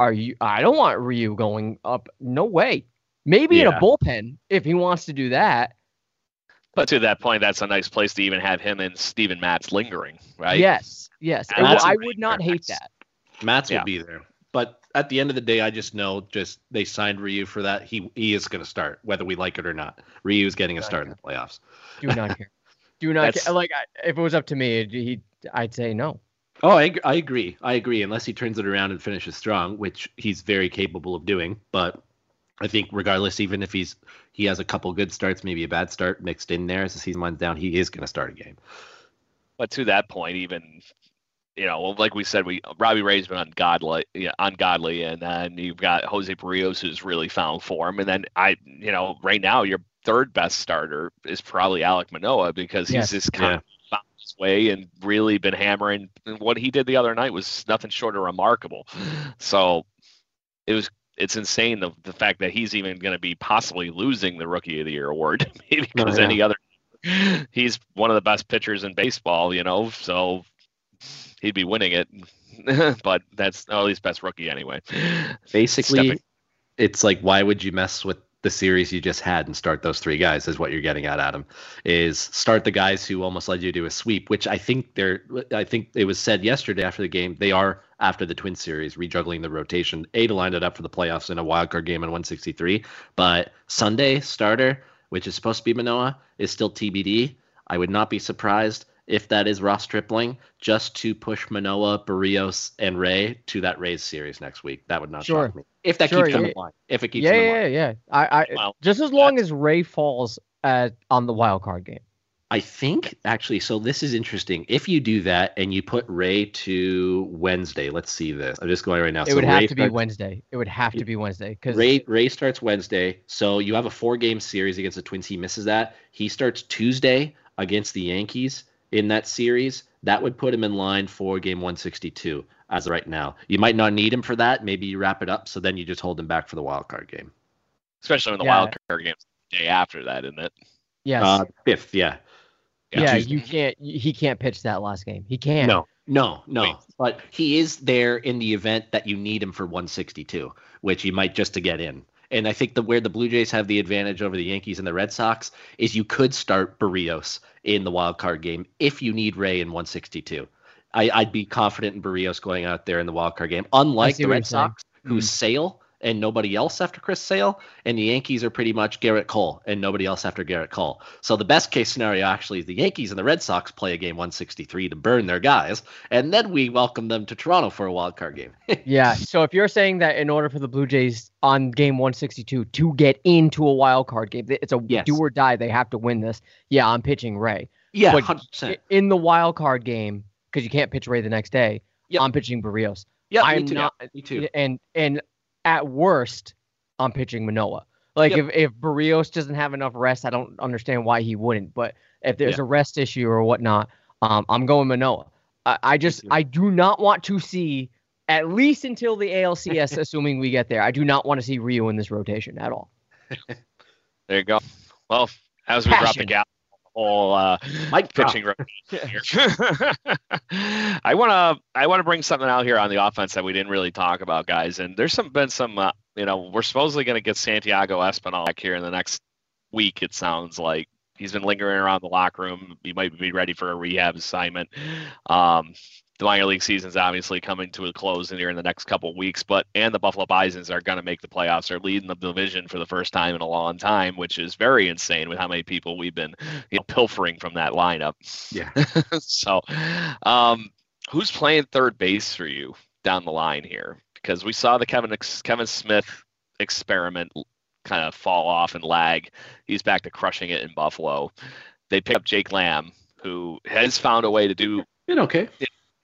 Are you? I don't want Ryu going up. No way. Maybe yeah. in a bullpen if he wants to do that. But to that point, that's a nice place to even have him and Steven Matz lingering, right? Yes, yes. I would not hate that. Matz yeah. will be there. But at the end of the day, I just know just they signed Ryu for that. He he is going to start whether we like it or not. Ryu is getting a start in the playoffs. Do not care. Do not care. Like if it was up to me, he I'd say no. Oh, I, I agree. I agree. Unless he turns it around and finishes strong, which he's very capable of doing. But I think regardless, even if he's he has a couple good starts, maybe a bad start mixed in there as the season winds down, he is going to start a game. But to that point, even you know, like we said, we Robbie Ray's been ungodly, you know, ungodly, and then you've got Jose Berrios who's really found form, and then I, you know, right now your third best starter is probably Alec Manoah because he's yes. just kind yeah. of found his way and really been hammering. And what he did the other night was nothing short of remarkable. So it was it's insane the the fact that he's even going to be possibly losing the Rookie of the Year award oh, because oh, yeah. any other he's one of the best pitchers in baseball, you know. So he'd be winning it. but that's oh, at least best rookie anyway. Basically, Stepping. it's like why would you mess with the series you just had and start those three guys is what you're getting at adam is start the guys who almost led you to a sweep which i think they're i think it was said yesterday after the game they are after the twin series rejuggling the rotation. A to line it up for the playoffs in a wild card game in 163 but sunday starter which is supposed to be manoah is still tbd i would not be surprised if that is Ross Stripling, just to push Manoah, Berrios, and Ray to that Rays series next week. That would not sure. shock me. If that sure, keeps them yeah, in line. If it keeps yeah, them yeah, in yeah, yeah. I, I well, just as long as Ray falls at on the wild card game. I think actually, so this is interesting. If you do that and you put Ray to Wednesday, let's see this. I'm just going right now. It so would have Ray to starts, be Wednesday. It would have to be Wednesday because Ray Ray starts Wednesday. So you have a four game series against the Twins. He misses that. He starts Tuesday against the Yankees in that series, that would put him in line for game 162 as of right now. You might not need him for that. Maybe you wrap it up, so then you just hold him back for the wild card game. Especially when the yeah. wild card game's the day after that, isn't it? Yes. Uh, fifth, yeah. Yeah, yeah you can't. He can't pitch that last game. He can't. No, no, no. Wait. But he is there in the event that you need him for 162, which you might just to get in. And I think the where the Blue Jays have the advantage over the Yankees and the Red Sox is you could start Berrios in the wild card game if you need Ray in 162. I, would be confident in Berrios going out there in the wild card game, unlike the Red Sox, who mm. Sale and nobody else after Chris Sale, and the Yankees are pretty much Gerrit Cole and nobody else after Gerrit Cole. So the best case scenario actually is the Yankees and the Red Sox play a game 163 to burn their guys, and then we welcome them to Toronto for a wild card game. yeah. So if you're saying that in order for the Blue Jays on game 162 to get into a wild card game, it's a yes. do or die. They have to win this. Yeah, I'm pitching Ray. Yeah, but 100%. in the wild card game because you can't pitch Ray the next day. Yep. I'm pitching Berrios. Yeah, I'm me too. not. Yeah, me too. And and at worst, I'm pitching Manoah. Like yep. if if Berrios doesn't have enough rest, I don't understand why he wouldn't. But if there's yeah. a rest issue or whatnot, um, I'm going Manoah. I, I just I do not want to see at least until the ALCS, assuming we get there. I do not want to see Ryu in this rotation at all. there you go. Well, as we Passion. drop the gap whole uh, Mike pitching rotation I want to I want to bring something out here on the offense that we didn't really talk about, guys. And there's some been some uh, you know we're supposedly going to get Santiago Espinal back here in the next week. It sounds like he's been lingering around the locker room. He might be ready for a rehab assignment. Um, the minor league season's obviously coming to a close in here in the next couple weeks, but and the Buffalo Bisons are going to make the playoffs. They're leading the division for the first time in a long time, which is very insane with how many people we've been you know, pilfering from that lineup. Yeah. so, um, who's playing third base for you down the line here? Because we saw the Kevin Kevin Smith experiment kind of fall off and lag. He's back to crushing it in Buffalo. They pick up Jake Lamb, who has found a way to do it okay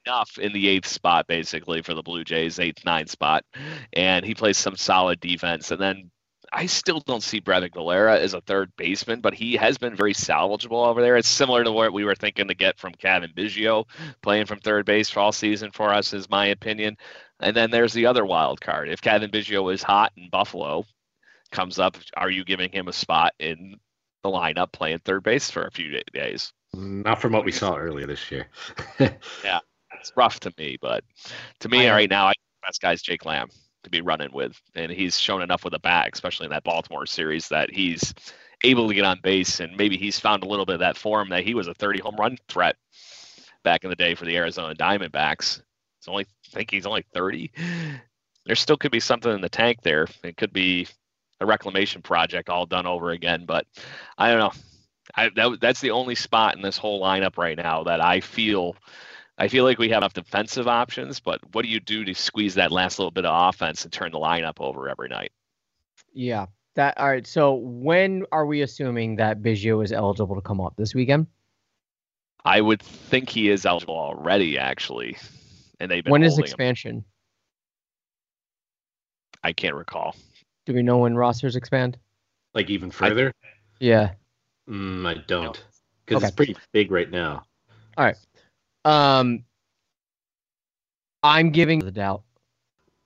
enough in the eighth spot, basically for the Blue Jays, eighth, ninth spot, and he plays some solid defense. And then I still don't see Breyvic Valera as a third baseman, but he has been very salvageable over there. It's similar to what we were thinking to get from Cavan Biggio playing from third base for all season for us, is my opinion. And then there's the other wild card. If Cavan Biggio is hot in Buffalo, comes up, are you giving him a spot in the lineup playing third base for a few days? Not from what we saw earlier this year. yeah it's rough to me, but to me right now, I the best guy's Jake Lamb to be running with, and he's shown enough with a bat, especially in that Baltimore series, that he's able to get on base, and maybe he's found a little bit of that form that he was a 30 home run threat back in the day for the Arizona Diamondbacks. It's only I think he's only 30. There still could be something in the tank there. It could be a reclamation project all done over again, but I don't know. I, that, that's the only spot in this whole lineup right now that I feel I feel like we have enough defensive options, but what do you do to squeeze that last little bit of offense and turn the lineup over every night? Yeah. That all right. So when are we assuming that Biggio is eligible to come up this weekend? I would think he is eligible already, actually. And they've been when is expansion? Him. I can't recall. Do we know when rosters expand? Like even further? I, yeah. Mm, I don't, because okay. it's pretty big right now. All right. Um, I'm giving the doubt.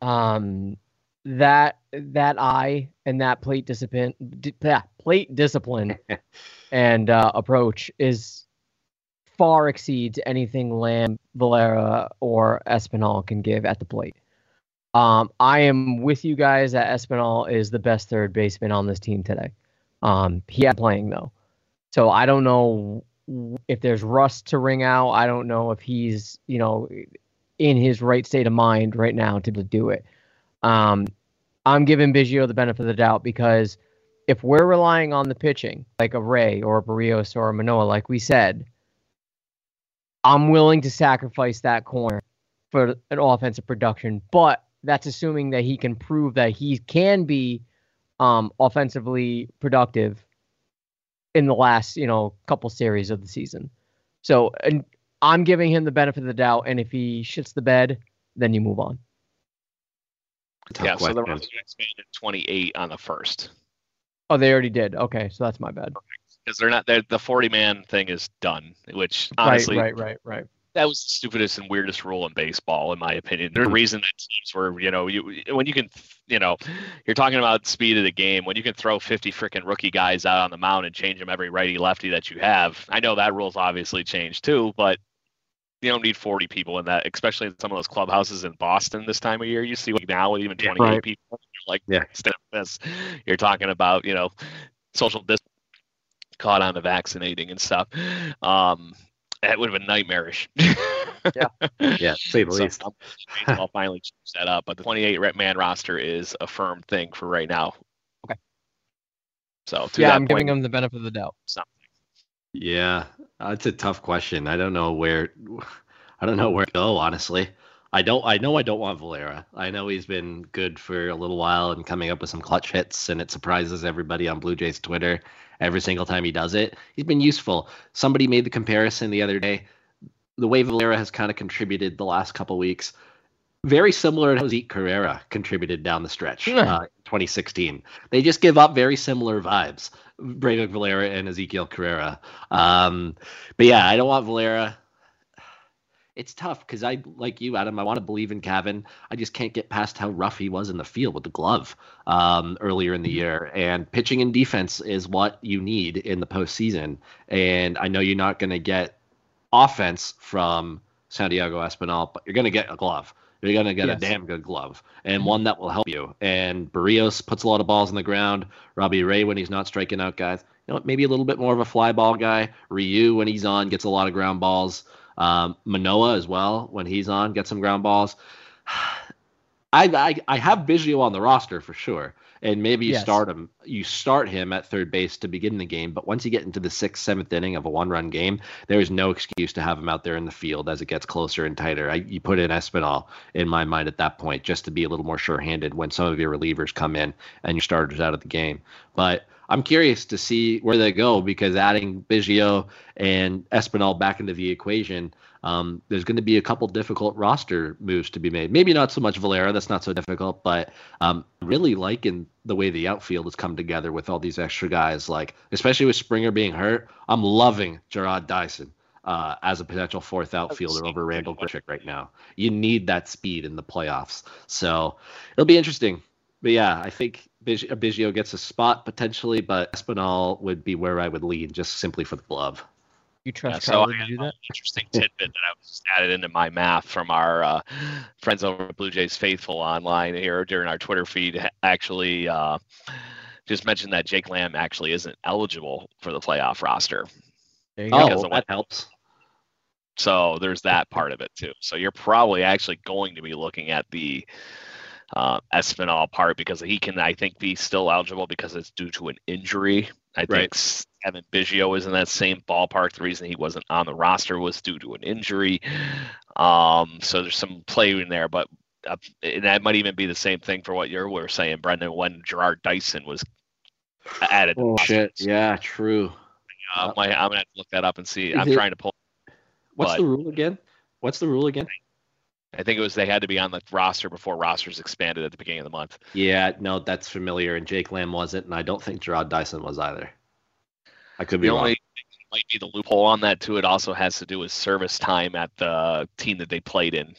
Um, that that eye and that plate discipline, d- plate discipline, and uh, approach is far exceeds anything Lamb, Valera, or Espinal can give at the plate. Um, I am with you guys that Espinal is the best third baseman on this team today. Um, he had playing though, so I don't know if there's rust to ring out. I don't know if he's you know in his right state of mind right now to do it. Um, I'm giving Biggio the benefit of the doubt because if we're relying on the pitching, like a Ray or a Berrios or a Manoah, like we said, I'm willing to sacrifice that corner for an offensive production. But that's assuming that he can prove that he can be um, offensively productive in the last, you know, couple series of the season. So and I'm giving him the benefit of the doubt, and if he shits the bed, then you move on. Tough yeah, question. so the roster expanded 28 on the first. Oh, they already did. Okay, so that's my bad. Because they're not. They're, the 40 man thing is done. Which honestly, right, right, right, right that was the stupidest and weirdest rule in baseball, in my opinion. The reason that teams were, you know, you when you can, you know, you're talking about speed of the game. When you can throw 50 freaking rookie guys out on the mound and change them every righty lefty that you have. I know that rule's obviously changed too, but you don't need 40 people in that, especially in some of those clubhouses in Boston this time of year. You see like now with even 28 right. people, like yeah, this. You're talking about, you know, social distance caught on the vaccinating and stuff. Um, that would have been nightmarish. yeah, yeah, say the so, least. I'll finally change that up, but the 28 man roster is a firm thing for right now. Okay. So yeah, I'm point, giving them the benefit of the doubt. Something. Yeah, that's a tough question. I don't know where. I don't know where to go. Honestly, I don't. I know I don't want Valera. I know he's been good for a little while and coming up with some clutch hits, and it surprises everybody on Blue Jays Twitter every single time he does it. He's been useful. Somebody made the comparison the other day. The way Valera has kind of contributed the last couple weeks, very similar to how Zeke Carrera contributed down the stretch, uh, 2016. They just give up very similar vibes, Breyvic Valera and Ezequiel Carrera. Um, but yeah, I don't want Valera it's tough because I like you, Adam. I want to believe in Cavan. I just can't get past how rough he was in the field with the glove um, earlier in the mm-hmm. year. And pitching and defense is what you need in the postseason. And I know you're not going to get offense from Santiago Espinal, but you're going to get a glove. You're going to get yes. a damn good glove and mm-hmm. one that will help you. And Berrios puts a lot of balls on the ground. Robbie Ray, when he's not striking out guys, you know, maybe a little bit more of a fly ball guy. Ryu, when he's on, gets a lot of ground balls. Um, Manoah as well when he's on, get some ground balls. I, I, I have Biggio on the roster for sure, and maybe you yes. start him. You start him at third base to begin the game, but once you get into the sixth, seventh inning of a one-run game, there is no excuse to have him out there in the field as it gets closer and tighter. I, you put in Espinal in my mind at that point just to be a little more sure-handed when some of your relievers come in and your starters out of the game. But I'm curious to see where they go because adding Biggio and Espinal back into the equation, um, there's going to be a couple difficult roster moves to be made. Maybe not so much Valera, that's not so difficult, but um, really liking the way the outfield has come together with all these extra guys. Like especially with Springer being hurt, I'm loving Jarrod Dyson. Uh, as a potential fourth outfielder over Randall Grichuk right now. You need that speed in the playoffs. So it'll be interesting. But yeah, I think Biggio gets a spot potentially, but Espinal would be where I would lean just simply for the glove. You trust yeah, Charlie so to do that? Interesting tidbit that I was just added into my math from our uh, friends over at Blue Jays Faithful online here during our Twitter feed. Actually, uh, just mentioned that Jake Lamb actually isn't eligible for the playoff roster. Oh, that helps. So there's that part of it too. So you're probably actually going to be looking at the uh, Espinal part because he can, I think, be still eligible because it's due to an injury. I right. think Cavan Biggio is in that same ballpark. The reason he wasn't on the roster was due to an injury. Um, so there's some play in there, but uh, that might even be the same thing for what you were saying, Brendan, when Jarrod Dyson was added. Oh shit! Yeah, true. Uh, my, I'm gonna have to look that up and see. I'm it, trying to pull. What's but, the rule again? What's the rule again? I think it was they had to be on the roster before rosters expanded at the beginning of the month. Yeah, no, that's familiar. And Jake Lamb wasn't, and I don't think Jarrod Dyson was either. I could be the wrong. Only might be the loophole on that too. It also has to do with service time at the team that they played in.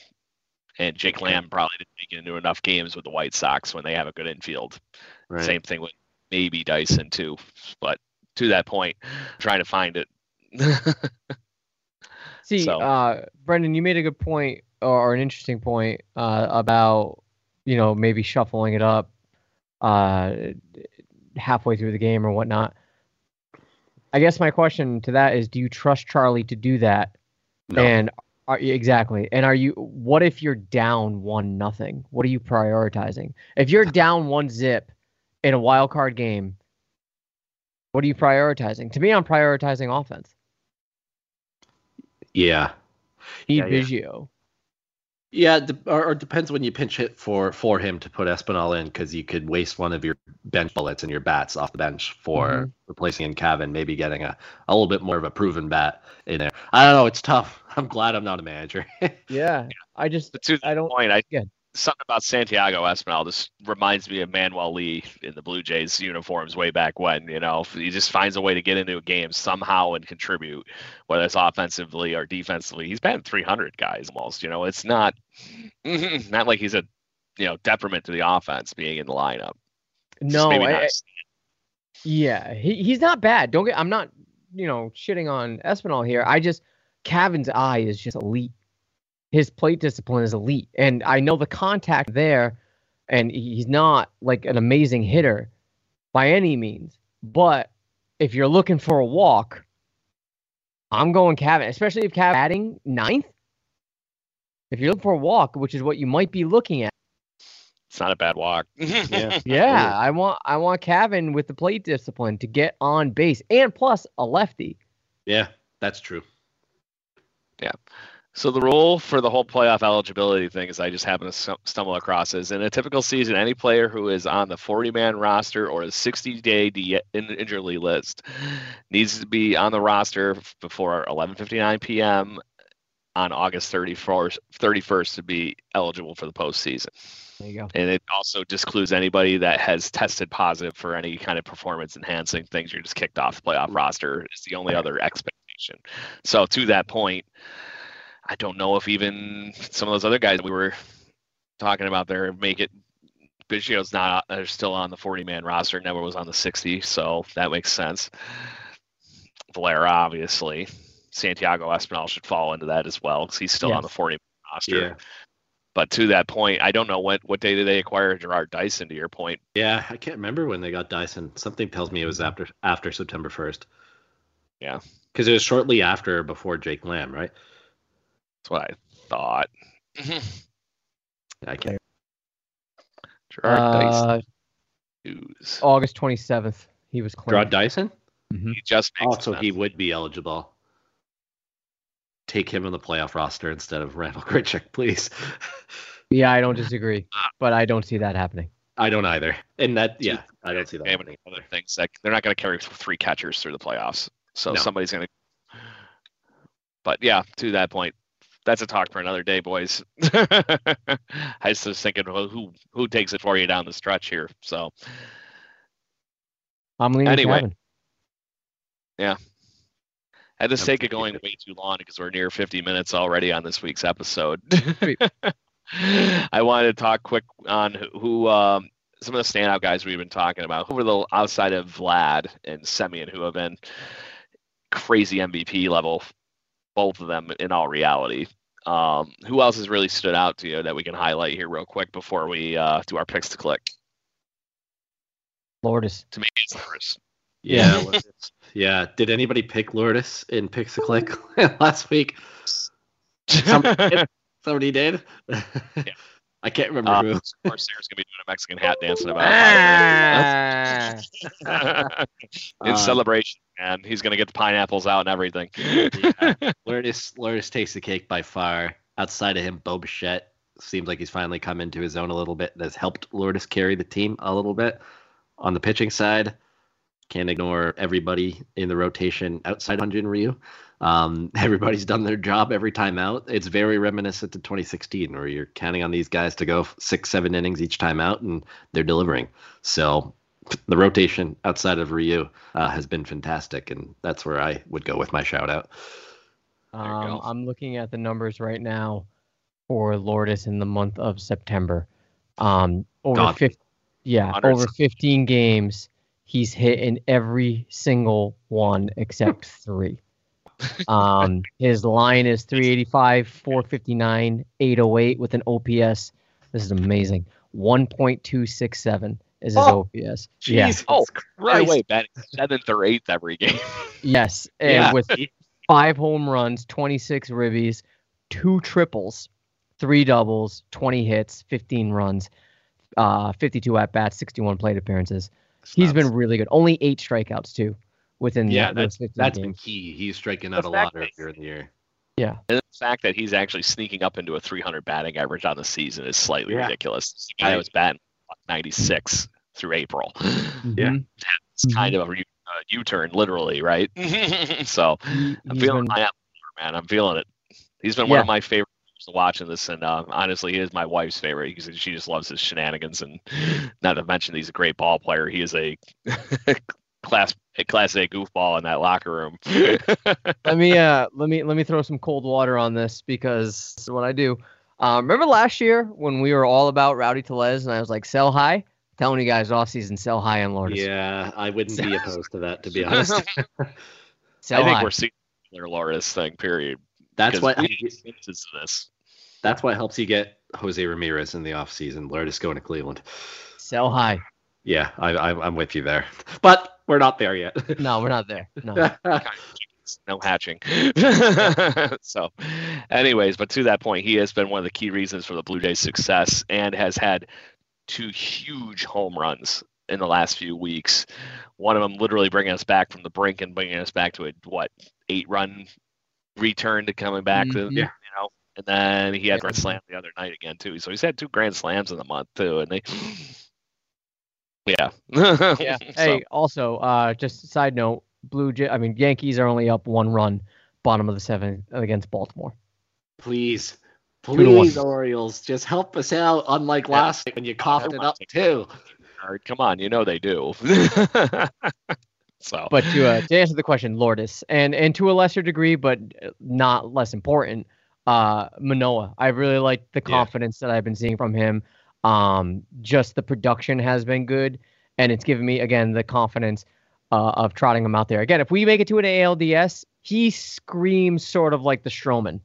And Jake. Lamb probably didn't make it into enough games with the White Sox when they have a good infield. Right. Same thing with maybe Dyson too. But to that point, I'm trying to find it. See, So- uh, Brendan, you made a good point or an interesting point uh, about you know maybe shuffling it up uh, halfway through the game or whatnot. I guess my question to that is, do you trust Charlie to do that? No. And are, exactly. And are you? What if you're down one nothing? What are you prioritizing? If you're down one zip in a wild card game, what are you prioritizing? To me, I'm prioritizing offense. Yeah. Need Yeah. Biggio. Yeah, de- or, or depends when you pinch hit for for him to put Espinal in because you could waste one of your bench bullets and your bats off the bench for Mhm. replacing in Cavan, maybe getting a, a little bit more of a proven bat in there. I don't know. It's tough. I'm glad I'm not a manager. Yeah, I just But to I don't. point, I yeah. Something about Santiago Espinal just reminds me of Manuel Lee in the Blue Jays uniforms way back when. You know, he just finds a way to get into a game somehow and contribute, whether it's offensively or defensively. He's batting 300 guys almost. You know, it's not not like he's a you know detriment to the offense being in the lineup. Just No, I- I- eh, yeah, he, he's not bad. Don't get. I'm not you know shitting on Espinal here. I just Cavan's eye is just elite. His plate discipline is elite, and I know the contact there, and he's not like an amazing hitter by any means. But if you're looking for a walk, I'm going Cavan, especially if Cavan batting ninth. If you're looking for a walk, which is what you might be looking at. It's not a bad walk. yeah. Yeah, I want I want Cavan with the plate discipline to get on base and plus a lefty. Yeah, that's true. So the rule for the whole playoff eligibility thing is I just happen to stumble across is in a typical season, any player who is on the 40-man roster or the 60-day de- in- injury list needs to be on the roster before 11:59 p.m. on August 31st, 31st to be eligible for the postseason. There you go. And it also discludes anybody that has tested positive for any kind of performance enhancing things. You're just kicked off the playoff roster. It's the only other expectation. So to that point, I don't know if even some of those other guys that we were talking about there make it. Biggio's not. They're still on the 40 man roster. Never was on the 60, so that makes sense. Valera, obviously. Santiago Espinal should fall into that as well because he's still on the 40 man roster. Yeah. But to that point, I don't know what what day did they acquire Jarrod Dyson. To your point, Yeah, I can't remember when they got Dyson. Something tells me it was after after September 1st. Yeah. Because it was shortly after before Jake Lamb, right? That's what I thought. I can't. Jarrod Dyson Uh, news. August 27th, he was Jarrod claimed. Dyson? He just makes Oh, so sense. he would be eligible. Take him on the playoff roster instead of Randall Grichuk, please. Yeah, I don't disagree, but I don't see that happening. I don't either. And that, yeah, I don't see that. They have happening. other things that they're not going to carry three catchers through the playoffs. So No. somebody's going to. But yeah, to that point, that's a talk for another day, boys. I was just thinking, well, who who takes it for you down the stretch here? So I'm leaning Anyway. yeah. at the I'm sake of going it. way too long because we're near 50 minutes already on this week's episode, I wanted to talk quick on who, who um, some of the standout guys we've been talking about over the outside of Vlad and Semien, who have been crazy MVP level, both of them in all reality. Um, who else has really stood out to you that we can highlight here real quick before we uh, do our picks to click? Lourdes. To me, it's Lourdes. Yeah. Yeah. Did anybody pick Lourdes in Picks to Click last week? Somebody did. Somebody did? I can't remember Uh, who. of course, Sarah's gonna be doing a Mexican hat dancing about Ah. in Uh, celebration, and he's gonna get the pineapples out and everything. Yeah. Lourdes, Lourdes takes the cake by far. Outside of him, Bo Bichette seems like he's finally come into his own a little bit. Has helped Lourdes carry the team a little bit on the pitching side. Can't ignore everybody in the rotation outside of Hyunjin Ryu. Um, everybody's done their job every time out. It's very reminiscent to 2016, where you're counting on these guys to go six, seven innings each time out, and they're delivering. So the rotation outside of Ryu uh, has been fantastic, and that's where I would go with my shout out. Um. I'm looking at the numbers right now for Lourdes in the month of September. Um, over God. 50, yeah, Hundreds. over 15 games, he's hit in every single one except three. Um, his line is 385, 459, 808 with an OPS. This is amazing. 1.267 is his oh, OPS. Jesus yeah. Oh, right away, batting seventh or eighth every game. yes, and yeah. with five home runs, 26 ribbies, two triples, three doubles, 20 hits, 15 runs, uh, 52 at bats, 61 plate appearances. He's been really good. Only eight strikeouts too within yeah. The, that's that's games. been key. He's striking out the a lot earlier in the year. Yeah. And the fact that he's actually sneaking up into a 300 batting average on the season is slightly yeah. ridiculous. The guy was batting 96 through April. Mm-hmm. Yeah. It's mm-hmm. kind of a U-turn, literally, right? so I'm feeling been... my man. I'm feeling it. He's been yeah. one of my favorite watching this, and uh, honestly, he is my wife's favorite because she just loves his shenanigans, and not to mention he's a great ball player. He is a class a class A goofball in that locker room. let me uh let me let me throw some cold water on this because this is what I do. Um, remember last year when we were all about Rowdy Tellez and I was like, sell high? Telling you guys off season, sell high on Lourdes. Yeah, I wouldn't be opposed to that, to be honest. sell I think high. we're seeing their Lourdes thing, period. That's what this. That's what helps you get Jose Ramirez in the offseason. Lourdes going to Cleveland. Sell high. Yeah, I, I, I'm with you there. But we're not there yet. no, we're not there. No. no hatching. so, anyways, but to that point, he has been one of the key reasons for the Blue Jays' success and has had two huge home runs in the last few weeks. One of them literally bringing us back from the brink and bringing us back to a what eight run return to coming back mm-hmm. to you know. And then he had grand slam the other night again too. So he's had two grand slams in the month too, and they yeah. yeah. Hey, also, uh, just side note, Blue Jay. I mean, Yankees are only up one run, bottom of the seventh against Baltimore. Please, please, Orioles, just help us out. Unlike yeah. last week when you coughed it up too. Come on, you know they do. so, but to uh, to answer the question, Lourdes, and and to a lesser degree, but not less important, uh, Manoah. I really like the confidence yeah. that I've been seeing from him. Um, just the production has been good, and it's given me again the confidence uh, of trotting him out there. Again, if we make it to an ALDS, he screams sort of like the Stroman,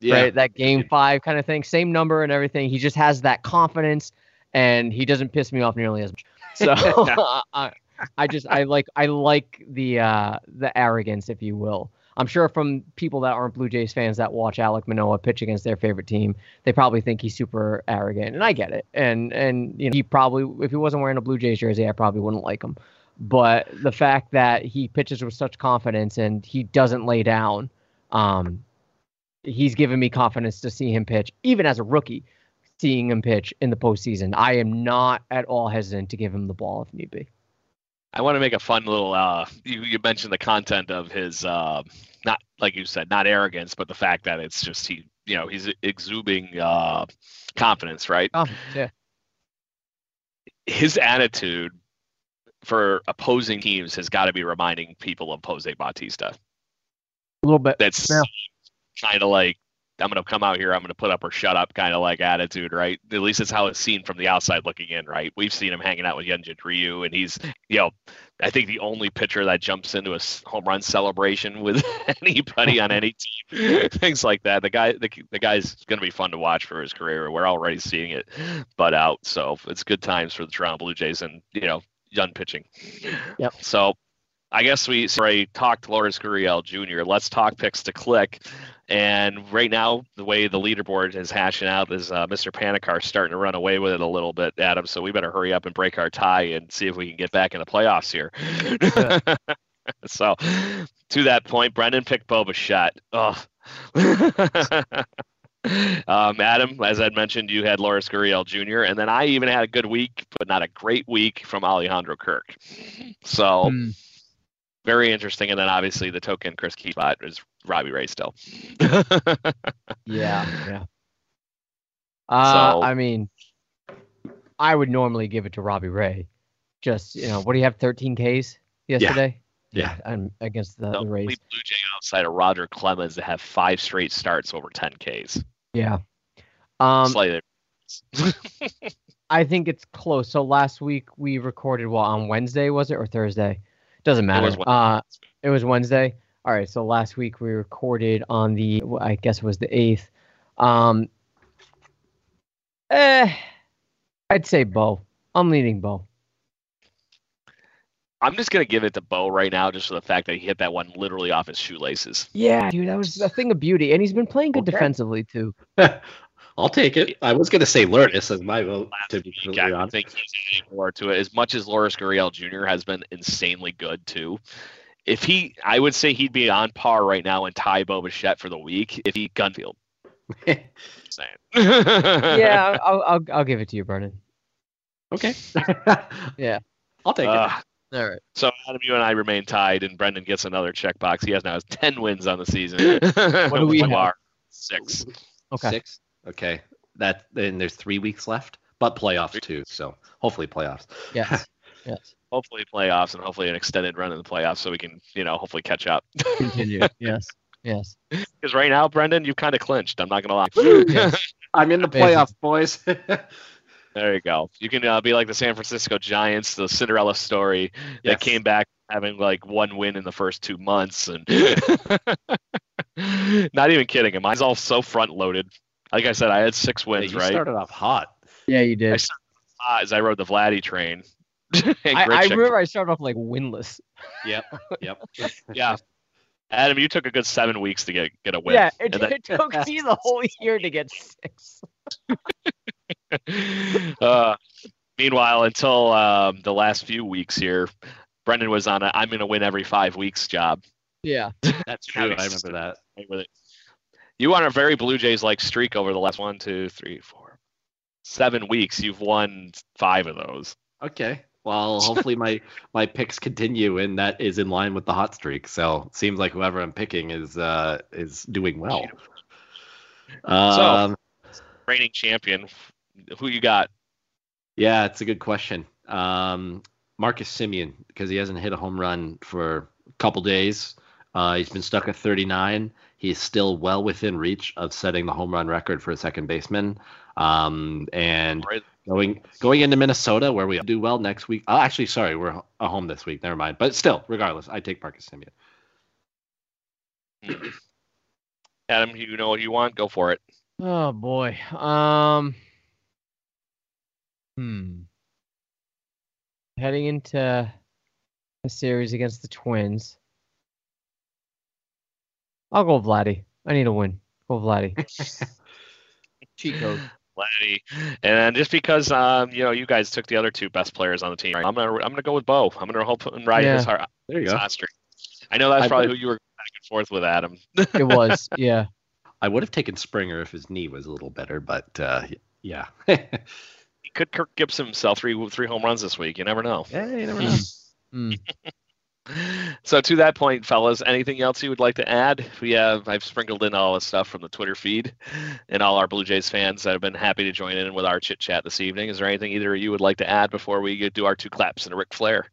yeah. right? That game five kind of thing, same number and everything. He just has that confidence, and he doesn't piss me off nearly as much. So I, I just I like I like the uh, the arrogance, if you will. I'm sure from people that aren't Blue Jays fans that watch Alec Manoah pitch against their favorite team, they probably think he's super arrogant, and I get it. And and you know he probably if he wasn't wearing a Blue Jays jersey, I probably wouldn't like him. But the fact that he pitches with such confidence and he doesn't lay down, um, he's given me confidence to see him pitch, even as a rookie. Seeing him pitch in the postseason, I am not at all hesitant to give him the ball if need be. I want to make a fun little. Uh, you, you mentioned the content of his, uh, not like you said, not arrogance, but the fact that it's just he, you know, he's exuding uh, confidence, right? Oh, yeah. His attitude for opposing teams has got to be reminding people of Jose Bautista. A little bit. That's yeah. kind of like I'm going to come out here, I'm going to put up or shut up kind of like attitude, right? At least it's how it's seen from the outside looking in, right? We've seen him hanging out with Hyunjin Ryu, and he's, you know, I think the only pitcher that jumps into a home run celebration with anybody on any team, things like that. The guy, the, the guy's going to be fun to watch for his career. We're already seeing it butt out, so it's good times for the Toronto Blue Jays, and you know, young pitching. Yep. So I guess we already talked Lourdes Gurriel Jr. Let's talk picks to click. And right now, the way the leaderboard is hashing out is uh, Mr. Panikar starting to run away with it a little bit, Adam. So we better hurry up and break our tie and see if we can get back in the playoffs here. so to that point, Brendan picked Bo Bichette. Oh. um, Adam, as I'd mentioned, you had Lourdes Gurriel Jr., and then I even had a good week, but not a great week from Alejandro Kirk. So. Mm very interesting. And then obviously the token Chris Key spot is Robbie Ray still. yeah, yeah. Uh, so, I mean, I would normally give it to Robbie Ray. Just you know, what do you have? 13 Ks yesterday. Yeah, yeah. I'm against the, the, the Rays. Blue Jay outside of Roger Clemens to have five straight starts over 10 Ks. Yeah. Um, Slightly. I think it's close. So last week we recorded well on Wednesday was it or Thursday? Doesn't matter. It was, uh, it was Wednesday. All right, so last week we recorded on the, I guess it was the eighth. Um, eh, I'd say Bo. I'm leaning Bo. I'm just gonna give it to Bo right now, just for the fact that he hit that one literally off his shoelaces. Yeah, dude, that was a thing of beauty, and he's been playing good okay. defensively too. I'll take it. I was gonna say Lourdes as my vote. To be week, I honest. think he's more to it. As much as Lourdes Gurriel Jr. has been insanely good too. If he, I would say he'd be on par right now and tie Bo Bichette for the week if he Gunfield. yeah, I'll, I'll I'll give it to you, Brendan. Okay. yeah, I'll take uh, it. All right. So Adam, you and I remain tied, and Brendan gets another checkbox. He has now has ten wins on the season. what do we have? Six. Okay. Six. Okay. That then there's three weeks left, but playoffs too. So hopefully playoffs. Yes. yes. Hopefully playoffs, and hopefully an extended run in the playoffs, so we can you know hopefully catch up. Continue. yes. Yes. Because right now, Brendan, you've kind of clinched. I'm not gonna lie. yes. I'm in the playoffs, boys. There you go. You can uh, be like the San Francisco Giants, the Cinderella story yes. that came back having like one win in the first two months, and not even kidding. And Mine's all so front loaded. Like I said, I had six wins. Yeah, you right? Started off hot. Yeah, you did. I started hot as I rode the Vladdy train. I, I remember I started off like winless. Yep. Yep. yeah. Adam, you took a good seven weeks to get get a win. Yeah, it, then... it took me the whole year to get six. Uh, meanwhile, until um, the last few weeks here, Brendan was on a I'm going to win every five weeks job. Yeah, that's true. I remember that. With it. You on a very Blue Jays like streak over the last one, two, three, four, seven weeks. You've won five of those. Okay. Well, hopefully my my picks continue, and that is in line with the hot streak. So seems like whoever I'm picking is uh, is doing well. Um, so, reigning champion, who you got? Yeah, it's a good question. Um, Marcus Semien, because he hasn't hit a home run for a couple days. Uh, he's been stuck at 39. He's still well within reach of setting the home run record for a second baseman. Um, and right. going going into Minnesota, where we do well next week. Uh, actually, sorry, we're a home this week. Never mind. But still, regardless, I take Marcus Semien. Adam, you know what you want? Go for it. Oh boy. Um. Hmm. Heading into a series against the Twins. I'll go Vladdy. I need a win. Go Vladdy. Cheat code. Vladdy. And just because um, you know, you guys took the other two best players on the team, right? I'm gonna I'm gonna go with Bo. I'm gonna hope and ride yeah. his heart. There you go. I know that's I probably who you were back and forth with, Adam. it was, yeah. I would have taken Springer if his knee was a little better, but uh, yeah. could Kirk Gibson himself three three home runs this week. You never know. Yeah, you never know. Mm. so to that point, fellas, anything else you would like to add? We have I've sprinkled in all the stuff from the Twitter feed and all our Blue Jays fans that have been happy to join in with our chit chat this evening. Is there anything either of you would like to add before we do our two claps and a Ric Flair?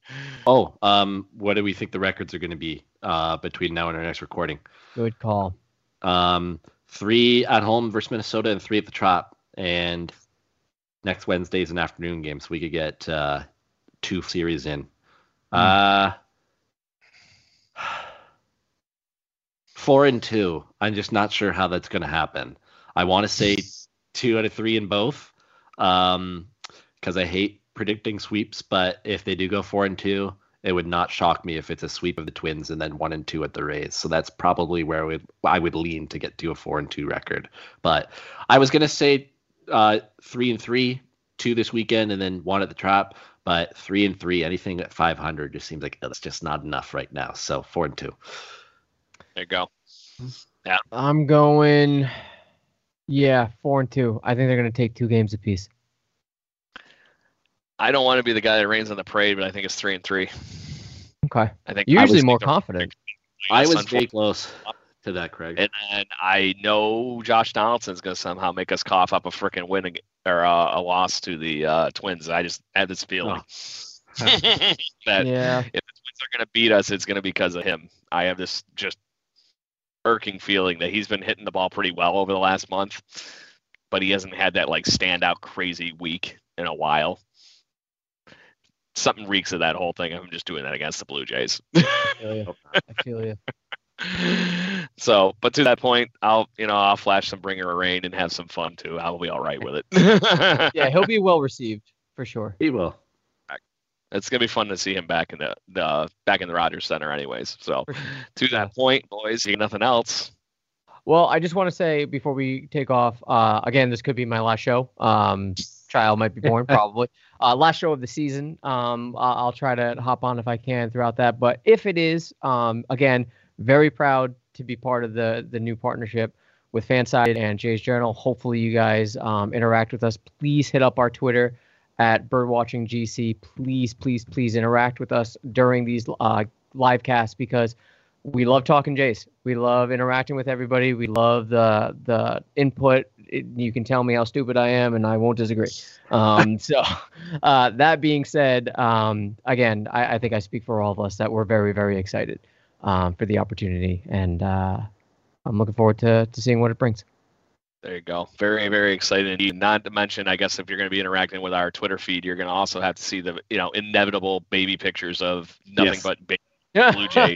Oh, um, what do we think the records are going to be uh, between now and our next recording? Good call. Um, three at home versus Minnesota and three at the Trop. And next Wednesday's an afternoon game, so we could get uh, two series in. Mm. Uh, four and two. I'm just not sure how that's going to happen. I want to say two out of three in both, because um, I hate predicting sweeps. But if they do go four and two, it would not shock me if it's a sweep of the Twins and then one and two at the Rays. So that's probably where we, I would lean to get to a four and two record. But I was going to say uh, three and three, two this weekend, and then one at the Trop. But three and three, anything at 500 just seems like that's just not enough right now. So four and two. There you go. Yeah. I'm going. Yeah, four and two. I think they're going to take two games apiece. I don't want to be the guy that rains on the parade, but I think it's three and three. Okay. I think You're usually more confident. I was very close to that, Craig. And, and I know Josh Donaldson's going to somehow make us cough up a freaking win or uh, a loss to the uh, Twins. I just had this feeling oh. that yeah. if the Twins are going to beat us, it's going to be because of him. I have this just irking feeling that he's been hitting the ball pretty well over the last month, but he hasn't had that like standout crazy week in a while. Something reeks of that whole thing. I'm just doing that against the Blue Jays. I feel you. I feel you. so, but to that point, I'll you know I'll flash some Bring Her Rain and have some fun too. I'll be all right with it. yeah, he'll be well received for sure. He will. It's gonna be fun to see him back in the, the back in the Rogers Center, anyways. So, to that point, boys, you nothing else. Well, I just want to say before we take off, uh, again, this could be my last show. Um, child might be born, probably. Uh, last show of the season. Um, I'll try to hop on if I can throughout that. But if it is, um, again, very proud to be part of the the new partnership with Fansided and Jays Journal. Hopefully, you guys um, interact with us. Please hit up our Twitter at Birdwatching GC. Please, please, please interact with us during these uh, live casts because we love talking Jays. We love interacting with everybody. We love the the input. It, you can tell me how stupid I am, and I won't disagree. Um, so, uh, that being said, um, again, I, I, think I speak for all of us that we're very, very excited um, for the opportunity, and uh, I'm looking forward to to seeing what it brings. There you go. Very, very excited indeed. Not to mention, I guess if you're going to be interacting with our Twitter feed, you're going to also have to see the, you know, inevitable baby pictures of nothing yes. but baby Blue Jay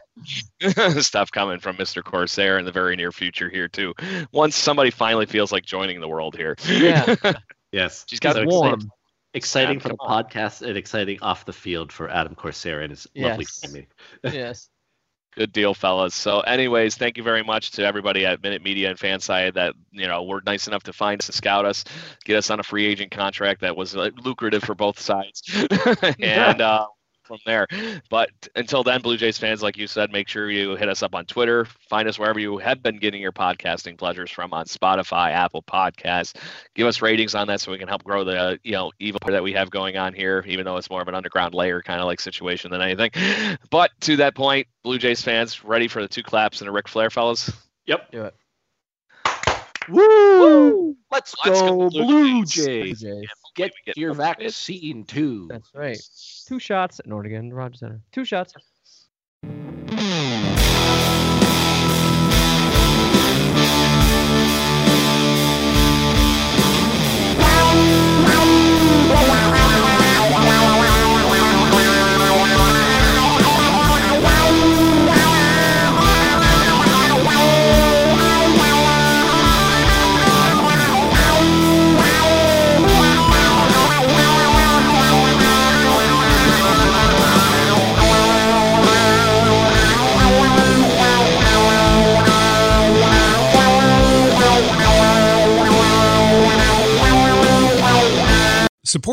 stuff coming from Mr. Corsair in the very near future here too. Once somebody finally feels like joining the world here. Yeah. yes. She's got so warm. Exciting, exciting for the on. podcast and exciting off the field for Adam Corsair and his yes. lovely family. yes. Good deal, fellas. So, anyways, thank you very much to everybody at Minute Media and FanSided that you know were nice enough to find us and scout us, get us on a free agent contract that was uh, lucrative for both sides, and uh, from there. But until then, Blue Jays fans, like you said, make sure you hit us up on Twitter. Find us wherever you have been getting your podcasting pleasures from on Spotify, Apple Podcasts. Give us ratings on that so we can help grow the you know evil that we have going on here, even though it's more of an underground layer kind of like situation than anything. But to that point, Blue Jays fans, ready for the two claps and a Ric Flair, fellas? Yep. Do it. Woo! Let's, Let's go, go, Blue, Blue Jays. Jays. Get, get your vaccine too. That's right. Two shots at Nordigan Rogers Center. Two shots.